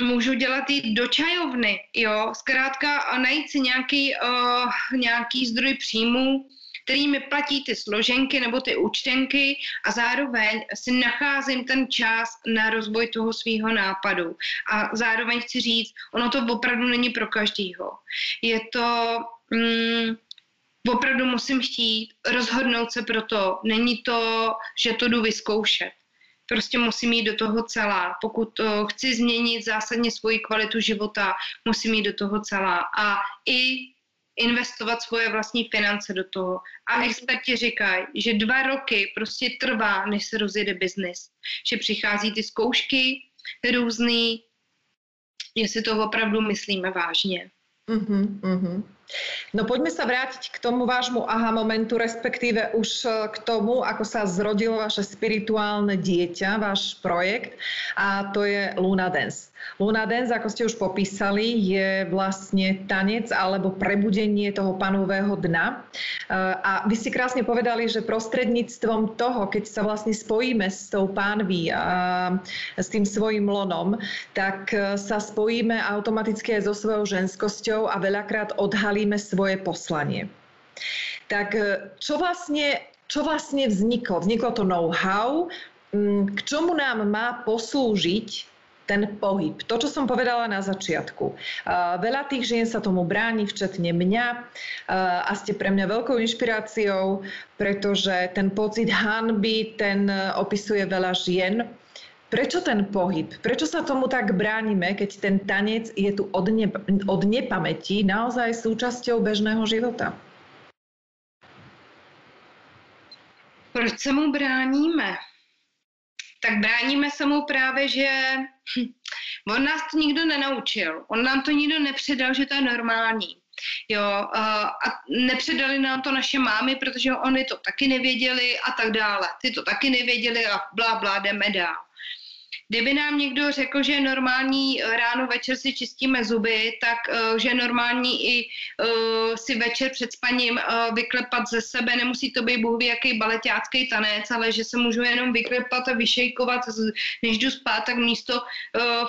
můžu dělat i do čajovny, jo, zkrátka najít si nějaký, uh, nějaký zdroj příjmu, který mi platí ty složenky nebo ty účtenky a zároveň si nacházím ten čas na rozvoj toho svého nápadu. A zároveň chci říct, ono to opravdu není pro každýho. Je to, mm, opravdu musím chtít rozhodnout se pro to. Není to, že to jdu vyzkoušet prostě musím jít do toho celá. Pokud to chci změnit zásadně svoji kvalitu života, musím jít do toho celá. A i investovat svoje vlastní finance do toho. A experti říkají, že dva roky prostě trvá, než se rozjede biznis. Že přichází ty zkoušky různý, jestli to opravdu myslíme vážně. Uh-huh, uh-huh. No poďme sa vrátiť k tomu vášmu aha momentu, respektíve už e, k tomu, ako sa zrodilo vaše spirituálne dieťa, váš projekt a to je Luna Dance. Luna Dance, ako ste už popísali, je vlastne tanec alebo prebudenie toho panového dna. E, a vy ste krásne povedali, že prostredníctvom toho, keď sa vlastne spojíme s tou pánví a s tým svojim lonom, tak e, sa spojíme automaticky aj so svojou ženskosťou a veľakrát odhalíme odhalíme svoje poslanie. Tak e, čo vlastne, čo vlastne vzniklo? Vzniklo to know-how, mm, k čomu nám má poslúžiť ten pohyb. To, čo som povedala na začiatku. Uh, veľa tých žien sa tomu bráni, včetne mňa uh, a ste pre mňa veľkou inšpiráciou, pretože ten pocit hanby, ten opisuje veľa žien Prečo ten pohyb? Prečo sa tomu tak bránime, keď ten tanec je tu od, ne, od nepamäti naozaj súčasťou bežného života? Proč se mu bráníme? Tak bráníme se mu právě, že hm, on nás to nikdo nenaučil. On nám to nikdo nepředal, že to je normální. Jo, a nepředali nám to naše mámy, protože oni to taky nevěděli a tak dále. Ty to taky nevěděli a blá, blá, jdeme dál. Kdyby nám někdo řekl, že normální ráno, večer si čistíme zuby, tak uh, že normální i uh, si večer před spaním vyklepat ze sebe, nemusí to být bohu jaký baletácký tanec, ale že se můžu jenom vyklepat a vyšejkovat, než jdu spát, tak místo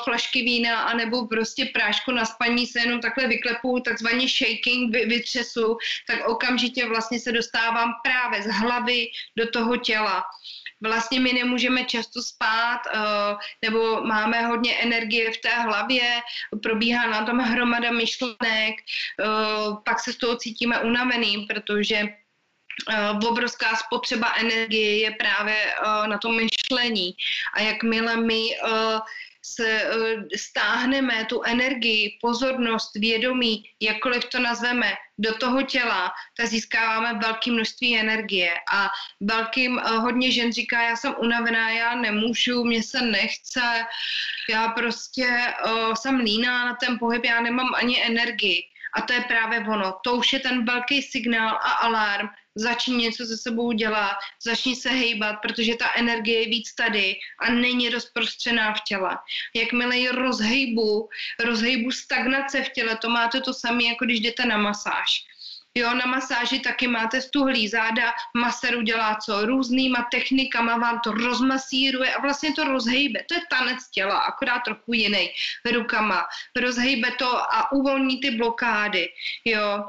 flašky vína anebo prostě prášku na spaní se jenom takhle vyklepu, takzvaně shaking, vy, vytřesu, tak okamžitě vlastně se dostávám právě z hlavy do toho těla vlastně my nemůžeme často spát, uh, nebo máme hodně energie v té hlavě, probíhá na tom hromada myšlenek, uh, pak se z toho cítíme unavený, protože uh, obrovská spotřeba energie je právě na tom myšlení. A jakmile my se eh, stáhneme tu energii, pozornost, vědomí, jakkoliv to nazveme, do toho těla, tak získáváme velké množství energie. A velkým, eh, hodně žen říká, já jsem unavená, já nemůžu, mě se nechce, já prostě uh, jsem líná na ten pohyb, já nemám ani energii. A to je právě ono. To už je ten velký signál a alarm, začni něco se sebou dělat, začni se hejbat, protože ta energie je víc tady a není rozprostřená v těle. Jakmile ji rozhejbu, rozhejbu stagnace v těle, to máte to samé, jako když jdete na masáž. Jo, na masáži taky máte stuhlý záda, maseru dělá co? Různýma technikama vám to rozmasíruje a vlastně to rozhejbe. To je tanec těla, akorát trochu jiný. Rukama. Rozhejbe to a uvolní ty blokády. Jo,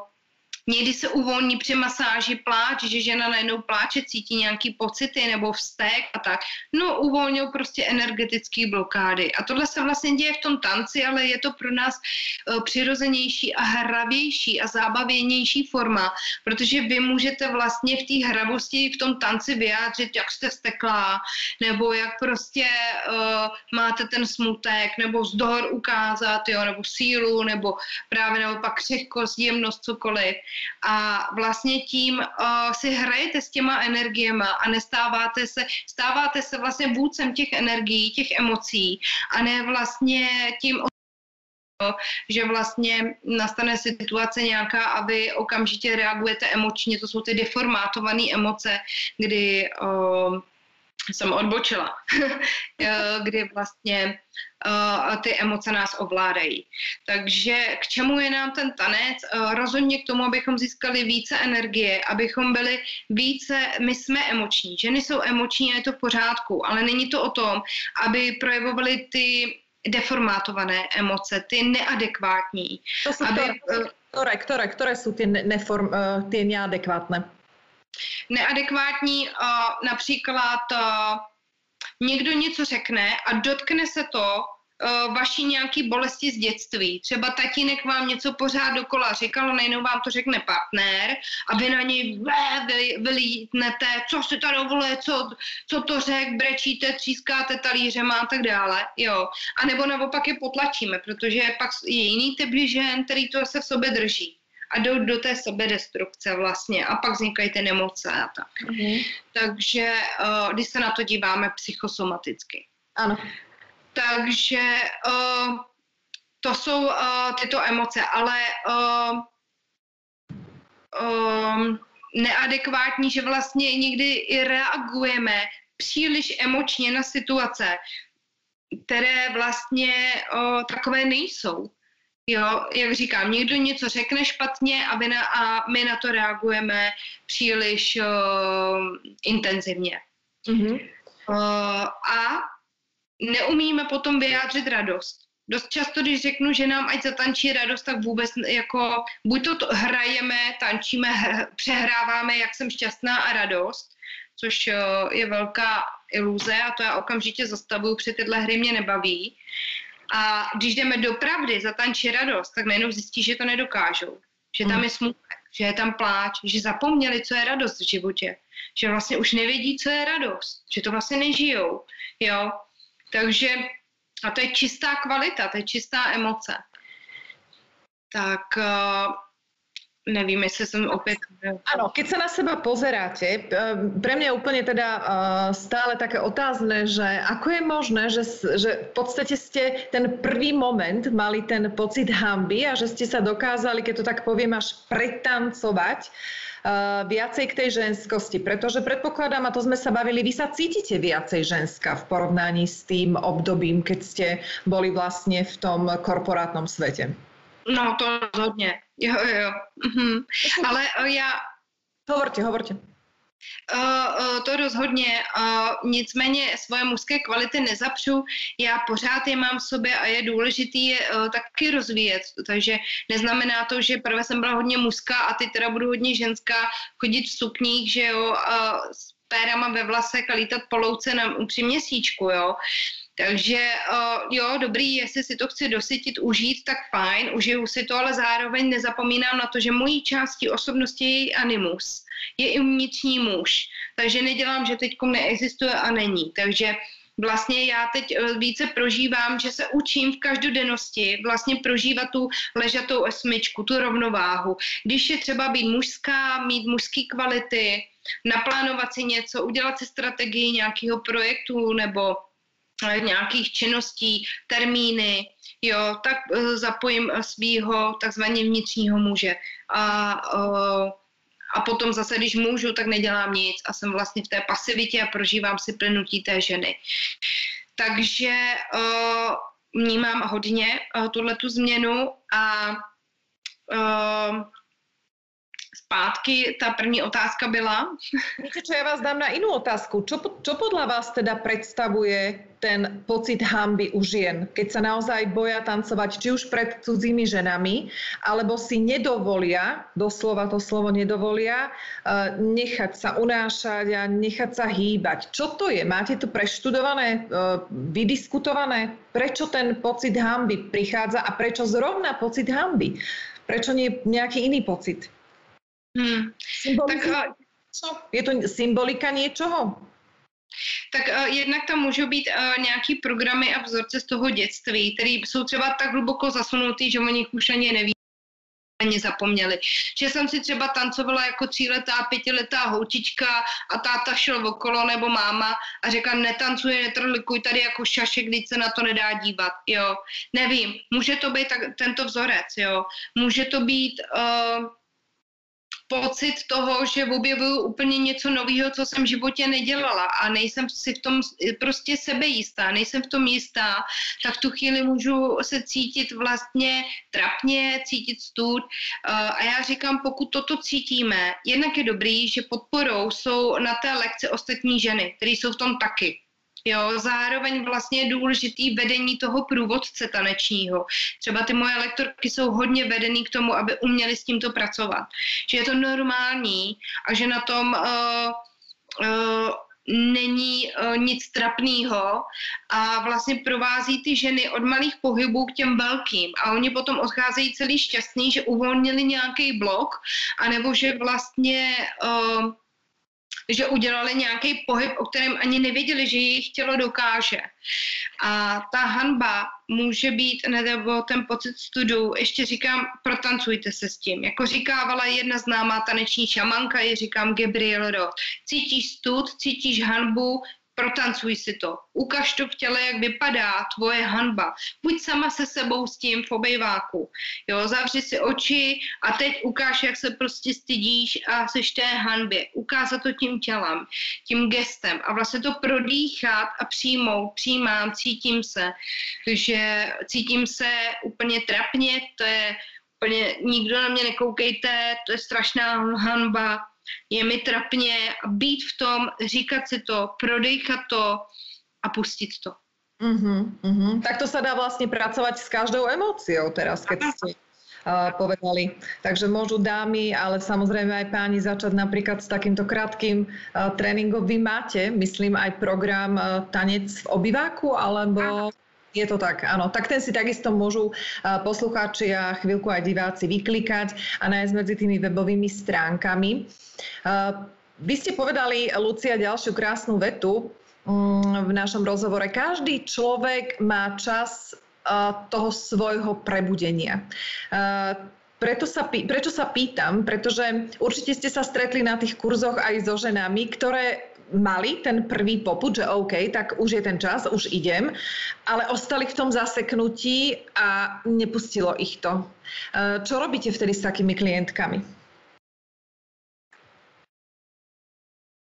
Někdy se uvolní při masáži pláč, že žena najednou pláče, cítí nějaký pocity nebo vztek a tak. No, uvolňují prostě energetické blokády. A tohle se vlastně děje v tom tanci, ale je to pro nás uh, přirozenější a hravější a zábavěnější forma, protože vy můžete vlastně v té hravosti v tom tanci vyjádřit, jak jste steklá, nebo jak prostě uh, máte ten smutek, nebo zdor ukázat, jo, nebo sílu, nebo právě naopak křehkost, jemnost, cokoliv a vlastně tím uh, si hrajete s těma energiema a nestáváte se, stáváte se vlastně vůdcem těch energií, těch emocí a ne vlastně tím že vlastně nastane situace nějaká a vy okamžitě reagujete emočně, to jsou ty deformátované emoce, kdy uh, jsem odbočila, kdy vlastně uh, ty emoce nás ovládají. Takže k čemu je nám ten tanec? Uh, rozhodně k tomu, abychom získali více energie, abychom byli více, my jsme emoční, ženy jsou emoční a je to v pořádku, ale není to o tom, aby projevovali ty deformátované emoce, ty neadekvátní. To jsou aby, které, které, které jsou ty, neform, ty neadekvátné? Neadekvátní uh, například uh, někdo něco řekne a dotkne se to uh, vaší nějaký bolesti z dětství. Třeba tatínek vám něco pořád dokola říkal, najednou vám to řekne partner a vy na něj vy, vylítnete, co si to dovoluje, co, co to řek, brečíte, třískáte talířema a tak dále. Jo. A nebo naopak je potlačíme, protože pak je jiný typ žen, který to se v sobě drží a jdou do té sebedestrukce vlastně a pak vznikají ty nemoce a tak. Mm-hmm. Takže uh, když se na to díváme psychosomaticky. Ano. Takže uh, to jsou uh, tyto emoce, ale uh, um, neadekvátní, že vlastně někdy i reagujeme příliš emočně na situace, které vlastně uh, takové nejsou. Jo, jak říkám, někdo něco řekne špatně a, na, a my na to reagujeme příliš uh, intenzivně. Mm-hmm. Uh, a neumíme potom vyjádřit radost. Dost často, když řeknu, že nám ať zatančí radost, tak vůbec jako, buď to, to hrajeme, tančíme, hr, přehráváme, jak jsem šťastná a radost, což uh, je velká iluze a to já okamžitě zastavuju, protože tyhle hry mě nebaví. A když jdeme do pravdy, zatančí radost, tak najednou zjistí, že to nedokážou. Že tam hmm. je smutek, že je tam pláč, že zapomněli, co je radost v životě. Že vlastně už nevědí, co je radost. Že to vlastně nežijou. Jo? Takže, a to je čistá kvalita, to je čistá emoce. Tak uh, nevím, jestli jsem opět... Áno, keď sa na seba pozeráte, eh, pre mňa je úplne teda eh, stále také otázne, že ako je možné, že, že v podstate ste ten prvý moment mali ten pocit hamby a že ste sa dokázali, keď to tak poviem, až pretancovať uh, viacej k tej ženskosti. Pretože predpokladám, a to sme sa bavili, vy sa cítite viacej ženská v porovnaní s tým obdobím, keď ste boli vlastne v tom korporátnom svete. No to rozhodně, jo, jo. Mhm. Ale uh, já... Hovorte, hovorte. Uh, uh, to rozhodně, uh, nicméně svoje mužské kvality nezapřu, já pořád je mám v sobě a je důležitý je uh, taky rozvíjet, takže neznamená to, že prvé jsem byla hodně mužská a teď teda budu hodně ženská, chodit v sukních, že jo, uh, s pérama ve vlasech a lítat po louce na, při měsíčku, jo. Takže jo, dobrý, jestli si to chci dosytit, užít, tak fajn, užiju si to, ale zároveň nezapomínám na to, že mojí částí osobnosti je i animus, je i vnitřní muž. Takže nedělám, že teď neexistuje a není. Takže vlastně já teď uh, více prožívám, že se učím v každodennosti vlastně prožívat tu ležatou osmičku, tu rovnováhu. Když je třeba být mužská, mít mužské kvality, naplánovat si něco, udělat si strategii nějakého projektu nebo nějakých činností, termíny, jo, tak uh, zapojím svého takzvaně vnitřního muže. A, a potom zase, když můžu, tak nedělám nic a jsem vlastně v té pasivitě a prožívám si plnutí té ženy. Takže vnímám hodně uh, tuhle tu změnu a zpátky, ta první otázka byla. Víte čo, ja vás dám na inú otázku. Čo, čo podľa vás teda predstavuje ten pocit hamby u žien, keď sa naozaj boja tancovať či už pred cudzími ženami, alebo si nedovolia, doslova to slovo nedovolia, eh, nechať sa unášať a nechať sa hýbať. Čo to je? Máte to preštudované, eh, vydiskutované? Prečo ten pocit hamby prichádza a prečo zrovna pocit hamby? Prečo nie nejaký iný pocit? Hmm. Tak, je to symbolika něčeho? Tak uh, jednak tam můžou být uh, nějaký programy a vzorce z toho dětství, které jsou třeba tak hluboko zasunutý, že o nich už ani neví ani zapomněli. Že jsem si třeba tancovala jako tříletá, pětiletá holčička a táta šel okolo nebo máma a řekla netancuje, netrlikuj tady jako šašek, když se na to nedá dívat, jo. Nevím, může to být tak, tento vzorec, jo. Může to být uh, pocit toho, že objevuju úplně něco nového, co jsem v životě nedělala a nejsem si v tom prostě sebejistá, nejsem v tom jistá, tak v tu chvíli můžu se cítit vlastně trapně, cítit stud eh, a já říkám, pokud toto cítíme, jednak je dobrý, že podporou jsou na té lekci ostatní ženy, které jsou v tom taky. Jo, zároveň vlastně je důležitý vedení toho průvodce tanečního. Třeba ty moje lektorky jsou hodně vedený k tomu, aby uměli s tímto pracovat. Že je to normální a že na tom uh, uh, není uh, nic trapného a vlastně provází ty ženy od malých pohybů k těm velkým a oni potom odcházejí celý šťastný, že uvolnili nějaký blok anebo že vlastně uh, že udělali nějaký pohyb, o kterém ani nevěděli, že jejich tělo dokáže. A ta hanba může být, nebo ten pocit studu, ještě říkám, protancujte se s tím. Jako říkávala jedna známá taneční šamanka, je říkám Gabriel Roth. Cítíš stud, cítíš hanbu, protancuj si to. Ukaž to v těle, jak vypadá tvoje hanba. Buď sama se sebou s tím v obejváku. Jo, zavři si oči a teď ukáž, jak se prostě stydíš a seš té hanbě. Ukázat to tím tělem, tím gestem a vlastně to prodýchat a přijmout. Přijímám, cítím se. že cítím se úplně trapně, to je úplně, nikdo na mě nekoukejte, to je strašná hanba, je mi trapně být v tom, říkat si to, prodejchat to a pustit to. Uh-huh, uh-huh. Tak to sa dá vlastne pracovať s každou emóciou teraz, keď ste uh, povedali. Takže môžu dámy, ale samozrejme aj páni začať napríklad s takýmto krátkým uh, tréningom. Vy máte, myslím, aj program uh, tanec v obyváku, alebo... Je to tak, áno. Tak ten si takisto môžu poslucháči a chvíľku aj diváci vyklikať a nájsť medzi tými webovými stránkami. Vy ste povedali, Lucia, ďalšiu krásnu vetu mm, v našom rozhovore. Každý človek má čas toho svojho prebudenia. preto sa, prečo sa pýtam? Pretože určite ste sa stretli na tých kurzoch aj so ženami, ktoré mali ten prvý poput, že OK, tak už je ten čas, už idem, ale ostali v tom zaseknutí a nepustilo ich to. E, čo robíte vtedy s takými klientkami?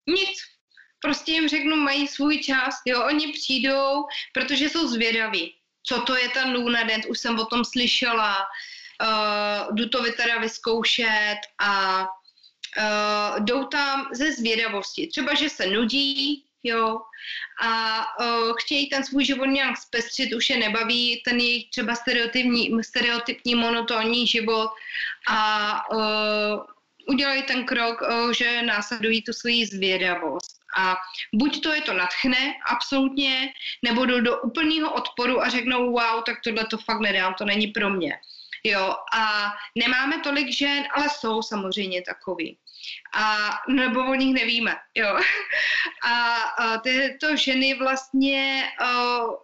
Nic. Prostě jim řeknu, mají svůj čas, jo, oni přijdou, protože jsou zvědaví. Co to je ten Lunadent, už jsem o tom slyšela, uh, jdu to teda vyzkoušet a uh, jdou tam ze zvědavosti. Třeba, že se nudí, jo, a uh, chtějí ten svůj život nějak zpestřit, už je nebaví ten jejich třeba stereotypní, stereotypní monotónní život a uh, udělají ten krok, uh, že následují tu svoji zvědavost. A buď to je to natchne, absolutně, nebo do, do úplného odporu a řeknou, wow, tak tohle to fakt nedám, to není pro mě. Jo, a nemáme tolik žen, ale jsou samozřejmě takový. A, nebo o nich nevíme, jo. A, a tyto ženy vlastně, uh,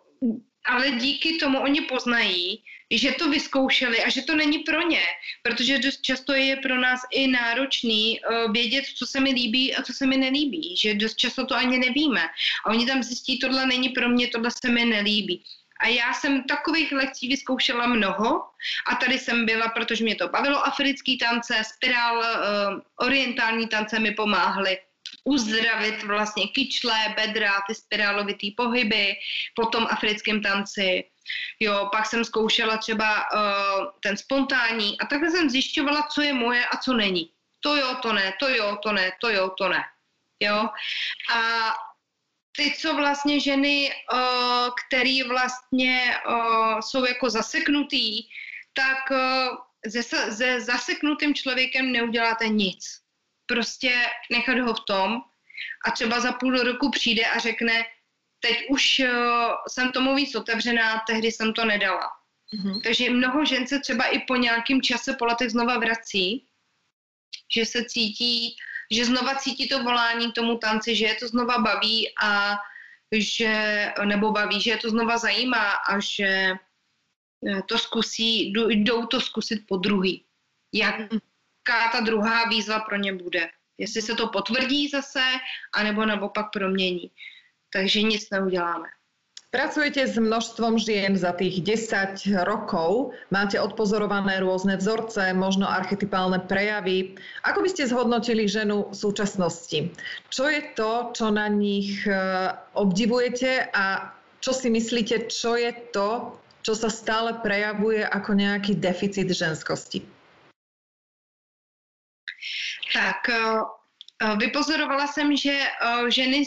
ale díky tomu oni poznají, že to vyzkoušeli a že to není pro ně, protože dost často je pro nás i náročný vědět, co se mi líbí a co se mi nelíbí, že dost často to ani nevíme. A oni tam zjistí, tohle není pro mě, tohle se mi nelíbí. A já jsem takových lekcí vyzkoušela mnoho a tady jsem byla, protože mě to bavilo, africký tance, spirál, uh, orientální tance mi pomáhly uzdravit vlastně kyčle, bedra, ty spirálovitý pohyby, potom africkém tanci. Jo, pak jsem zkoušela třeba uh, ten spontánní a takhle jsem zjišťovala, co je moje a co není. To jo, to ne, to jo, to ne, to jo, to ne. Jo. A ty, co vlastně ženy, uh, který vlastně uh, jsou jako zaseknutý, tak uh, se, se zaseknutým člověkem neuděláte nic. Prostě nechat ho v tom a třeba za půl roku přijde a řekne, teď už uh, jsem tomu víc otevřená, tehdy jsem to nedala. Mm-hmm. Takže mnoho žen se třeba i po nějakém čase po letech znova vrací, že se cítí že znova cítí to volání tomu tanci, že je to znova baví a že, nebo baví, že je to znova zajímá a že eh, to zkusí, jdou to zkusit po druhý. Jaká ta druhá výzva pro ně bude. Jestli se to potvrdí zase, anebo naopak promění. Takže nic neuděláme. Pracujete s množstvom žien za tých 10 rokov, máte odpozorované rôzne vzorce, možno archetypálne prejavy. Ako by ste zhodnotili ženu v súčasnosti? Čo je to, čo na nich e, obdivujete a čo si myslíte, čo je to, čo sa stále prejavuje ako nejaký deficit ženskosti? Tak, e, e, vypozorovala jsem, že ženy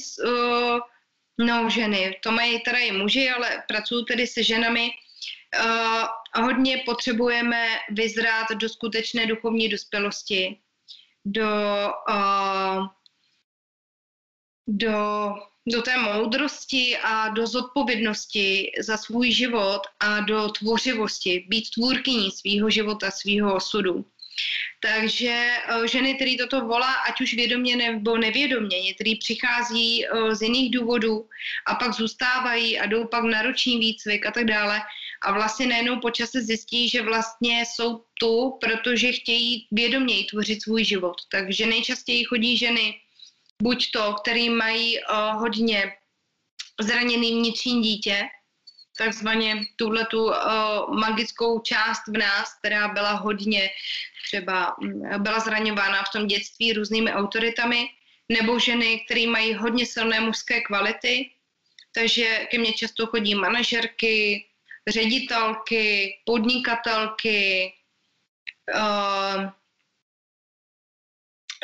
No, ženy, to mají teda i muži, ale pracuji tedy se ženami. Uh, hodně potřebujeme vyzrát do skutečné duchovní dospělosti, do, uh, do, do té moudrosti a do zodpovědnosti za svůj život a do tvořivosti, být tvůrkyní svého života, svého osudu. Takže eh, ženy, které toto volá, ať už vědomě nebo nevědomě, některý přichází eh, z jiných důvodů a pak zůstávají a jdou pak na roční výcvik a tak dále. A vlastně najednou po čase zjistí, že vlastně jsou tu, protože chtějí vědoměji tvořit svůj život. Takže nejčastěji chodí ženy, buď to, který mají uh, hodně zraněný vnitřní dítě, takzvaně tuhle tu uh, magickou část v nás, která byla hodně třeba mm, byla zraňována v tom dětství různými autoritami, nebo ženy, které mají hodně silné mužské kvality, takže ke mně často chodí manažerky, ředitelky, podnikatelky, uh,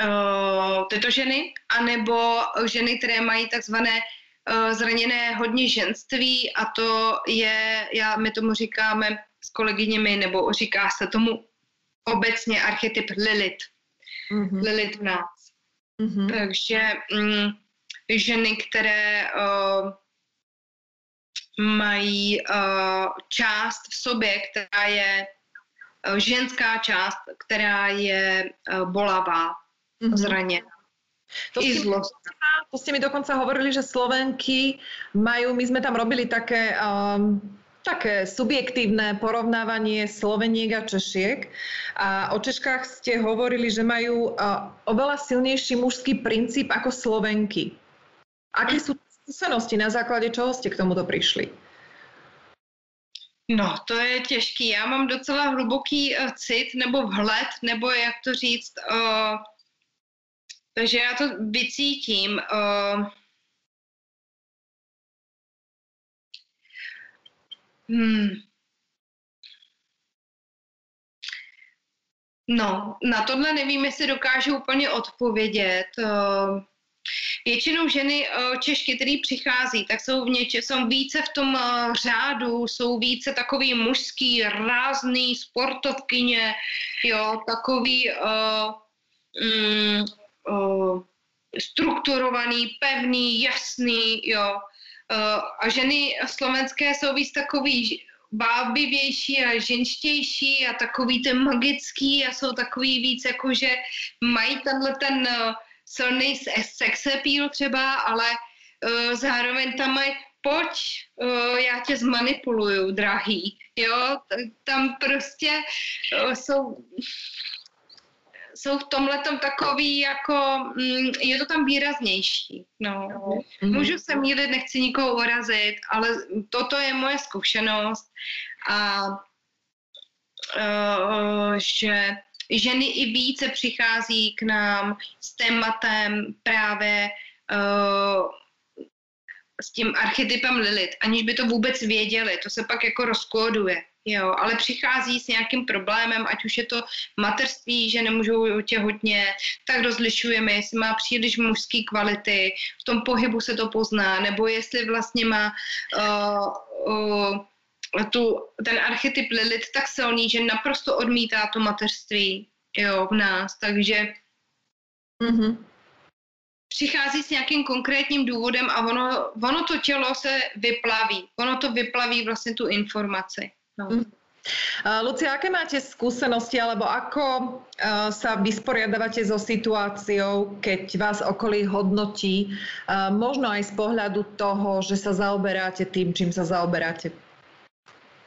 uh, tyto ženy, anebo ženy, které mají takzvané zraněné hodně ženství a to je, já, my tomu říkáme s kolegyněmi, nebo říká se tomu obecně archetyp Lilith. Mm-hmm. Lilith v nás. Mm-hmm. Takže mm, ženy, které uh, mají uh, část v sobě, která je uh, ženská část, která je uh, bolavá, mm-hmm. zraněná. To ste, to ste mi dokonca hovorili, že Slovenky majú, my sme tam robili také um, také subjektívne porovnávanie Sloveniek a Češiek. A o Češkách ste hovorili, že majú oveľa silnejší mužský princíp ako Slovenky. Aké sú skúsenosti, na základe čoho ste k tomuto prišli? No, to je těžký. Já mám docela hluboký uh, cit nebo vhled, nebo jak to říct. Uh, takže já to vycítím. Uh, hmm. No, na tohle nevím, jestli dokážu úplně odpovědět. Uh, Většinou ženy eh, Češky, které přichází, tak jsou, v něče, jsou více v tom řádu, jsou více takový mužský, rázný, sportovkyně, jo, takový uh, um, uh, strukturovaný, pevný, jasný, jo. Uh, a ženy slovenské jsou víc takový bábivější a ženštější a takový ten magický a jsou takový víc jako, že mají tenhle ten uh, silný sex appeal třeba, ale uh, zároveň tam mají pojď, já tě zmanipuluju, drahý, jo, tam prostě jsou jsou v tomhle takový jako, mm, je to tam výraznější, no. Mm-hmm. Můžu se mílit, nechci nikoho urazit, ale toto je moje zkušenost a uh, že ženy i více přichází k nám s tématem právě uh, s tím archetypem Lilith, aniž by to vůbec věděli, to se pak jako rozkóduje. Jo, ale přichází s nějakým problémem, ať už je to materství, že nemůžou těhotně, tak rozlišujeme, jestli má příliš mužské kvality, v tom pohybu se to pozná, nebo jestli vlastně má uh, uh, tu, ten archetyp Lilith tak silný, že naprosto odmítá to mateřství jo, v nás, takže mm-hmm. přichází s nějakým konkrétním důvodem a ono, ono to tělo se vyplaví, ono to vyplaví vlastně tu informaci. No. Mm. Lucia, aké máte skúsenosti alebo ako uh, sa vysporiadavate so situáciou, keď vás okolí hodnotí, uh, možno aj z pohľadu toho, že sa zaoberáte tým, čím sa zaoberáte?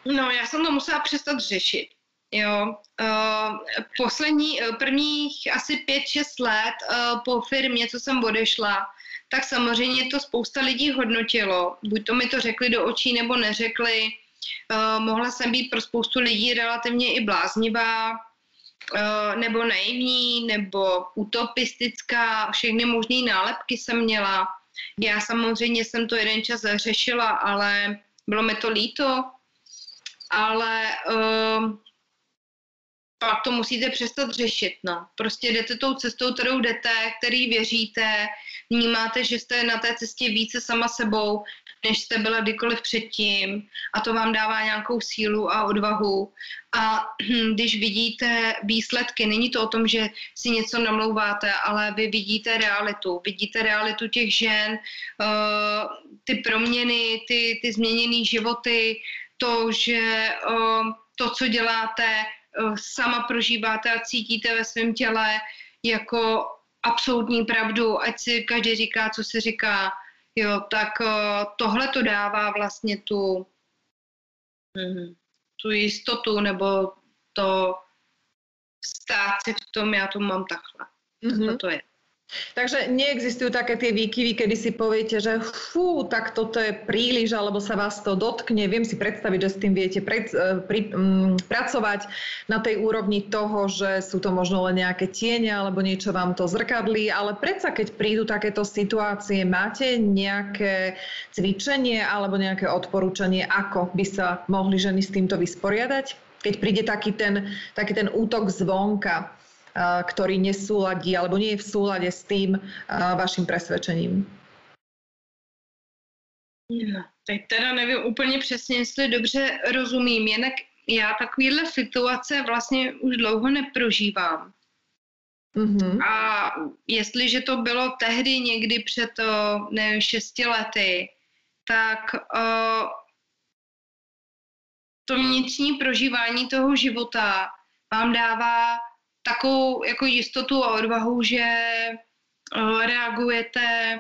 No, já jsem to musela přestat řešit. Jo, uh, poslední, prvních asi 5-6 let uh, po firmě, co jsem odešla, tak samozřejmě to spousta lidí hodnotilo. Buď to mi to řekli do očí, nebo neřekli. Uh, mohla jsem být pro spoustu lidí relativně i bláznivá, uh, nebo naivní, nebo utopistická. Všechny možné nálepky jsem měla. Já samozřejmě jsem to jeden čas řešila, ale bylo mi to líto. Ale uh, pak to musíte přestat řešit. No. Prostě jdete tou cestou, kterou jdete, který věříte, vnímáte, že jste na té cestě více sama sebou, než jste byla kdykoliv předtím a to vám dává nějakou sílu a odvahu. A když vidíte výsledky, není to o tom, že si něco namlouváte, ale vy vidíte realitu. Vidíte realitu těch žen, uh, ty proměny, ty, ty změněné životy, to, že uh, to, co děláte, Eh, sama prožíváte a cítíte ve svém těle jako absolutní pravdu, ať si každý říká, co si říká, jo, tak eh, tohle to dává vlastně tu, hm, tu jistotu nebo to stát si v tom, já to mám takhle. Mm-hmm. To je. Takže neexistujú také tie výkyvy, kedy si poviete, že fú, tak toto je príliš, alebo sa vás to dotkne. Viem si predstaviť, že s tým viete pred, e, pri, um, pracovať na tej úrovni toho, že sú to možno len nejaké tiene, alebo niečo vám to zrkadlí, ale predsa keď prídu takéto situácie, máte nejaké cvičenie alebo nejaké odporúčanie, ako by sa mohli ženy s týmto vysporiadať? Keď príde taký ten, taký ten útok zvonka, ktorý nesúladí alebo nie je v súlade s tým vaším presvedčením? No, teď teda nevím úplně přesně, jestli dobře rozumím. Jinak já takovýhle situace vlastně už dlouho neprožívám. Mm-hmm. A jestliže to bylo tehdy někdy před nevím, šesti lety, tak uh, to vnitřní prožívání toho života vám dává takovou jako jistotu a odvahu, že uh, reagujete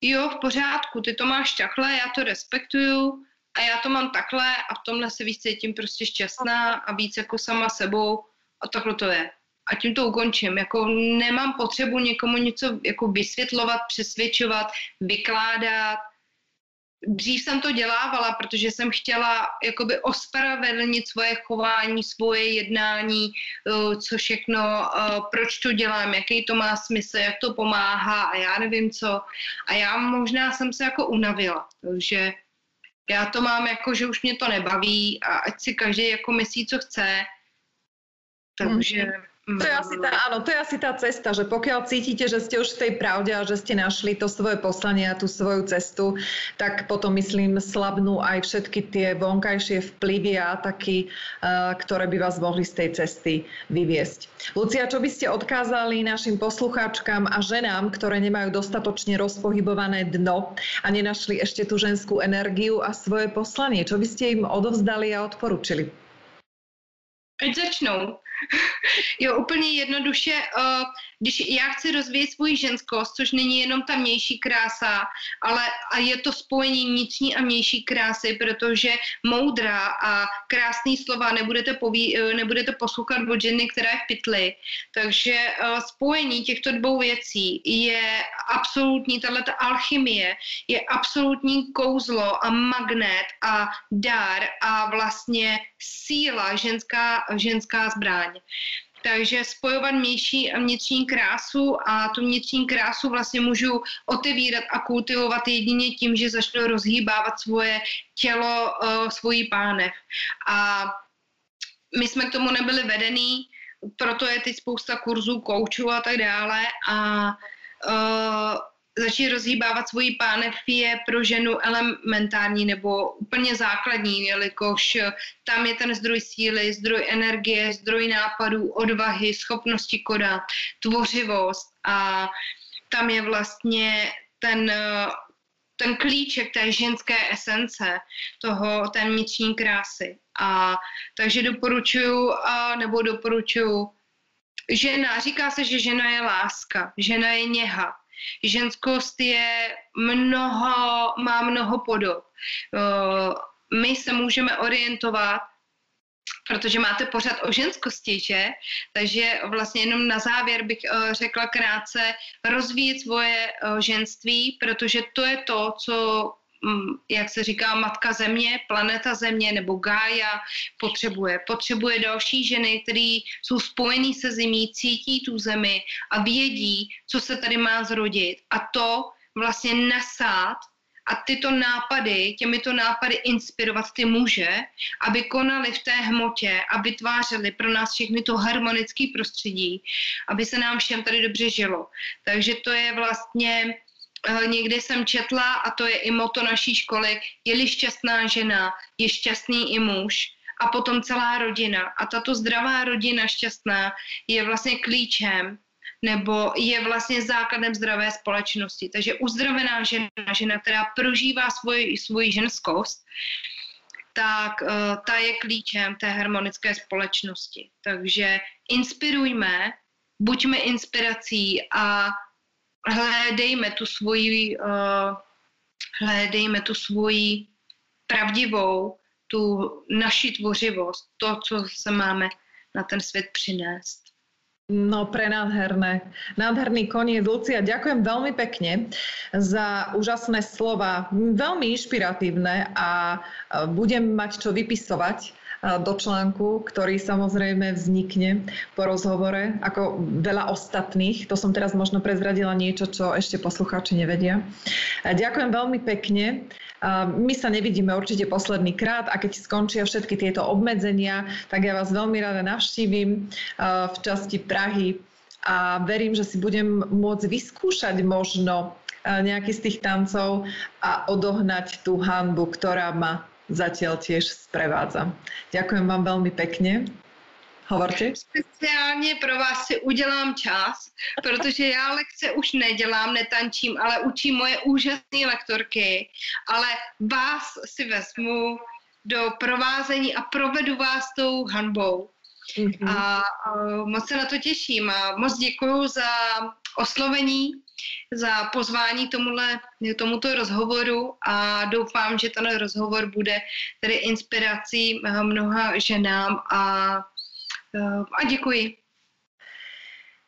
jo, v pořádku, ty to máš takhle, já to respektuju, a já to mám takhle a v tomhle se víc cítím prostě šťastná a víc jako sama sebou a takhle to je. A tím to ukončím. Jako nemám potřebu někomu něco jako vysvětlovat, přesvědčovat, vykládat, dřív jsem to dělávala, protože jsem chtěla jakoby ospravedlnit svoje chování, svoje jednání, eh, co všechno, eh, proč to dělám, jaký to má smysl, jak to pomáhá a já nevím co. A já možná jsem se jako unavila, takže já to mám jako, že už mě to nebaví a ať si každý jako myslí, co chce. Takže... Hmm to je asi tá, áno, to je asi tá cesta, že pokiaľ cítite, že ste už v tej pravde a že ste našli to svoje poslanie a tú svoju cestu, tak potom myslím slabnú aj všetky tie vonkajšie vplyvy a ataky, uh, ktoré by vás mohli z tej cesty vyviesť. Lucia, čo by ste odkázali našim poslucháčkam a ženám, ktoré nemajú dostatočne rozpohybované dno a nenašli ešte tú ženskú energiu a svoje poslanie? Čo by ste im odovzdali a odporučili? Ať začnou. jo, úplně jednoduše, uh, když já chci rozvíjet svůj ženskost, což není jenom ta vnější krása, ale a je to spojení vnitřní a vnější krásy, protože moudrá a krásný slova nebudete, poví, uh, nebudete poslouchat od ženy, která je v pytli. Takže uh, spojení těchto dvou věcí je absolutní, tato alchymie je absolutní kouzlo a magnet a dar a vlastně síla, ženská, ženská zbraň. Takže spojovat vnější a vnitřní krásu a tu vnitřní krásu vlastně můžu otevírat a kultivovat jedině tím, že začnu rozhýbávat svoje tělo, uh, svojí pánev. A my jsme k tomu nebyli vedený, proto je teď spousta kurzů, koučů a tak dále a uh, začít rozhýbávat svoji pánev je pro ženu elementární nebo úplně základní, jelikož tam je ten zdroj síly, zdroj energie, zdroj nápadů, odvahy, schopnosti kodat, tvořivost a tam je vlastně ten, ten klíček té ženské esence, toho, té vnitřní krásy. A takže doporučuju, a, nebo doporučuju, žena, říká se, že žena je láska, žena je něha, Ženskost je mnoho, má mnoho podob. My se můžeme orientovat protože máte pořád o ženskosti, že? Takže vlastně jenom na závěr bych řekla krátce rozvíjet svoje ženství, protože to je to, co jak se říká, matka země, planeta země nebo Gája potřebuje. Potřebuje další ženy, které jsou spojený se zemí, cítí tu zemi a vědí, co se tady má zrodit. A to vlastně nasát a tyto nápady, těmito nápady inspirovat ty muže, aby konali v té hmotě a vytvářeli pro nás všechny to harmonické prostředí, aby se nám všem tady dobře žilo. Takže to je vlastně někdy jsem četla, a to je i moto naší školy, je-li šťastná žena, je šťastný i muž a potom celá rodina. A tato zdravá rodina šťastná je vlastně klíčem nebo je vlastně základem zdravé společnosti. Takže uzdravená žena, žena, která prožívá svoji, svoji ženskost, tak uh, ta je klíčem té harmonické společnosti. Takže inspirujme, buďme inspirací a hledejme tu svoji, uh, hledejme tu svoji pravdivou, tu naši tvořivost, to, co se máme na ten svět přinést. No, pre nádherné. Nádherný koniec. Lucia, ďakujem veľmi pekne za úžasné slova. Veľmi inšpiratívne a budem mať čo vypisovať do článku, ktorý samozrejme vznikne po rozhovore, ako veľa ostatných. To som teraz možno prezradila niečo, čo ešte poslucháči nevedia. Ďakujem veľmi pekne. My sa nevidíme určite posledný krát a keď skončia všetky tieto obmedzenia, tak ja vás veľmi rada navštívim v časti Prahy a verím, že si budem môcť vyskúšať možno nejaký z tých tancov a odohnať tú hanbu, ktorá ma zatiaľ tiež sprevádza. Ďakujem vám veľmi pekne. Hovorte. Speciálně pro vás si udělám čas, protože já lekce už nedělám, netančím, ale učím moje úžasné lektorky, ale vás si vezmu do provázení a provedu vás tou hanbou. Mm-hmm. A, a moc se na to těším a moc děkuji za oslovení, za pozvání tomuhle, tomuto rozhovoru a doufám, že ten rozhovor bude tedy inspirací mnoha ženám a, a děkuji.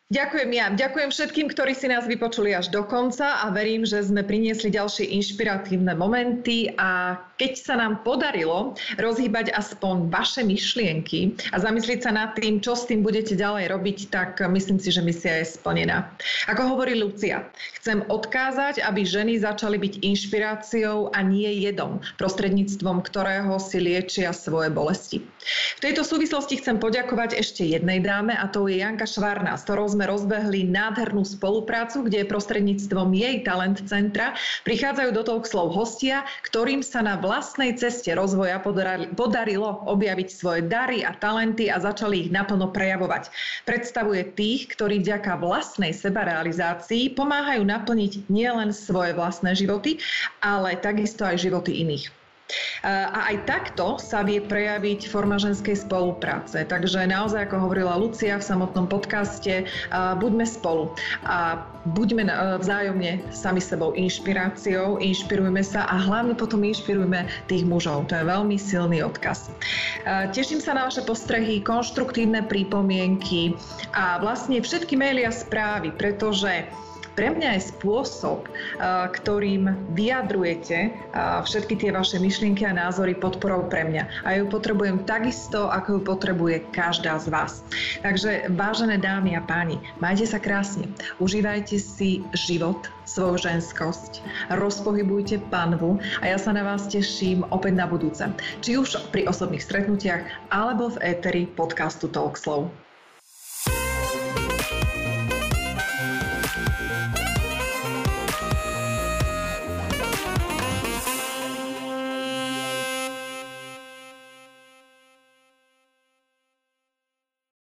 Ďakujem ja. Ďakujem všetkým, ktorí si nás vypočuli až do konca a verím, že sme priniesli ďalšie inšpiratívne momenty a keď sa nám podarilo rozhýbať aspoň vaše myšlienky a zamyslieť sa nad tým, čo s tým budete ďalej robiť, tak myslím si, že misia je splnená. Ako hovorí Lucia, chcem odkázať, aby ženy začali byť inšpiráciou a nie jedom, prostredníctvom ktorého si liečia svoje bolesti. V tejto súvislosti chcem poďakovať ešte jednej dáme a to je Janka Švárna, s ktorou sme rozbehli nádhernú spoluprácu, kde prostredníctvom jej talent centra prichádzajú do slov hostia, ktorým sa na vlastnej ceste rozvoja podarilo objaviť svoje dary a talenty a začali ich naplno prejavovať. Predstavuje tých, ktorí vďaka vlastnej sebarealizácii pomáhajú naplniť nielen svoje vlastné životy, ale takisto aj životy iných. A aj takto sa vie prejaviť forma ženskej spolupráce. Takže naozaj, ako hovorila Lucia v samotnom podcaste, buďme spolu a buďme vzájomne sami sebou inšpiráciou, inšpirujme sa a hlavne potom inšpirujme tých mužov. To je veľmi silný odkaz. Teším sa na vaše postrehy, konštruktívne prípomienky a vlastne všetky maily a správy, pretože pre mňa je spôsob, ktorým vyjadrujete všetky tie vaše myšlienky a názory podporou pre mňa. A ju potrebujem takisto, ako ju potrebuje každá z vás. Takže vážené dámy a páni, majte sa krásne. Užívajte si život, svoju ženskosť, rozpohybujte panvu a ja sa na vás teším opäť na budúce. Či už pri osobných stretnutiach alebo v éteri podcastu Talkslow.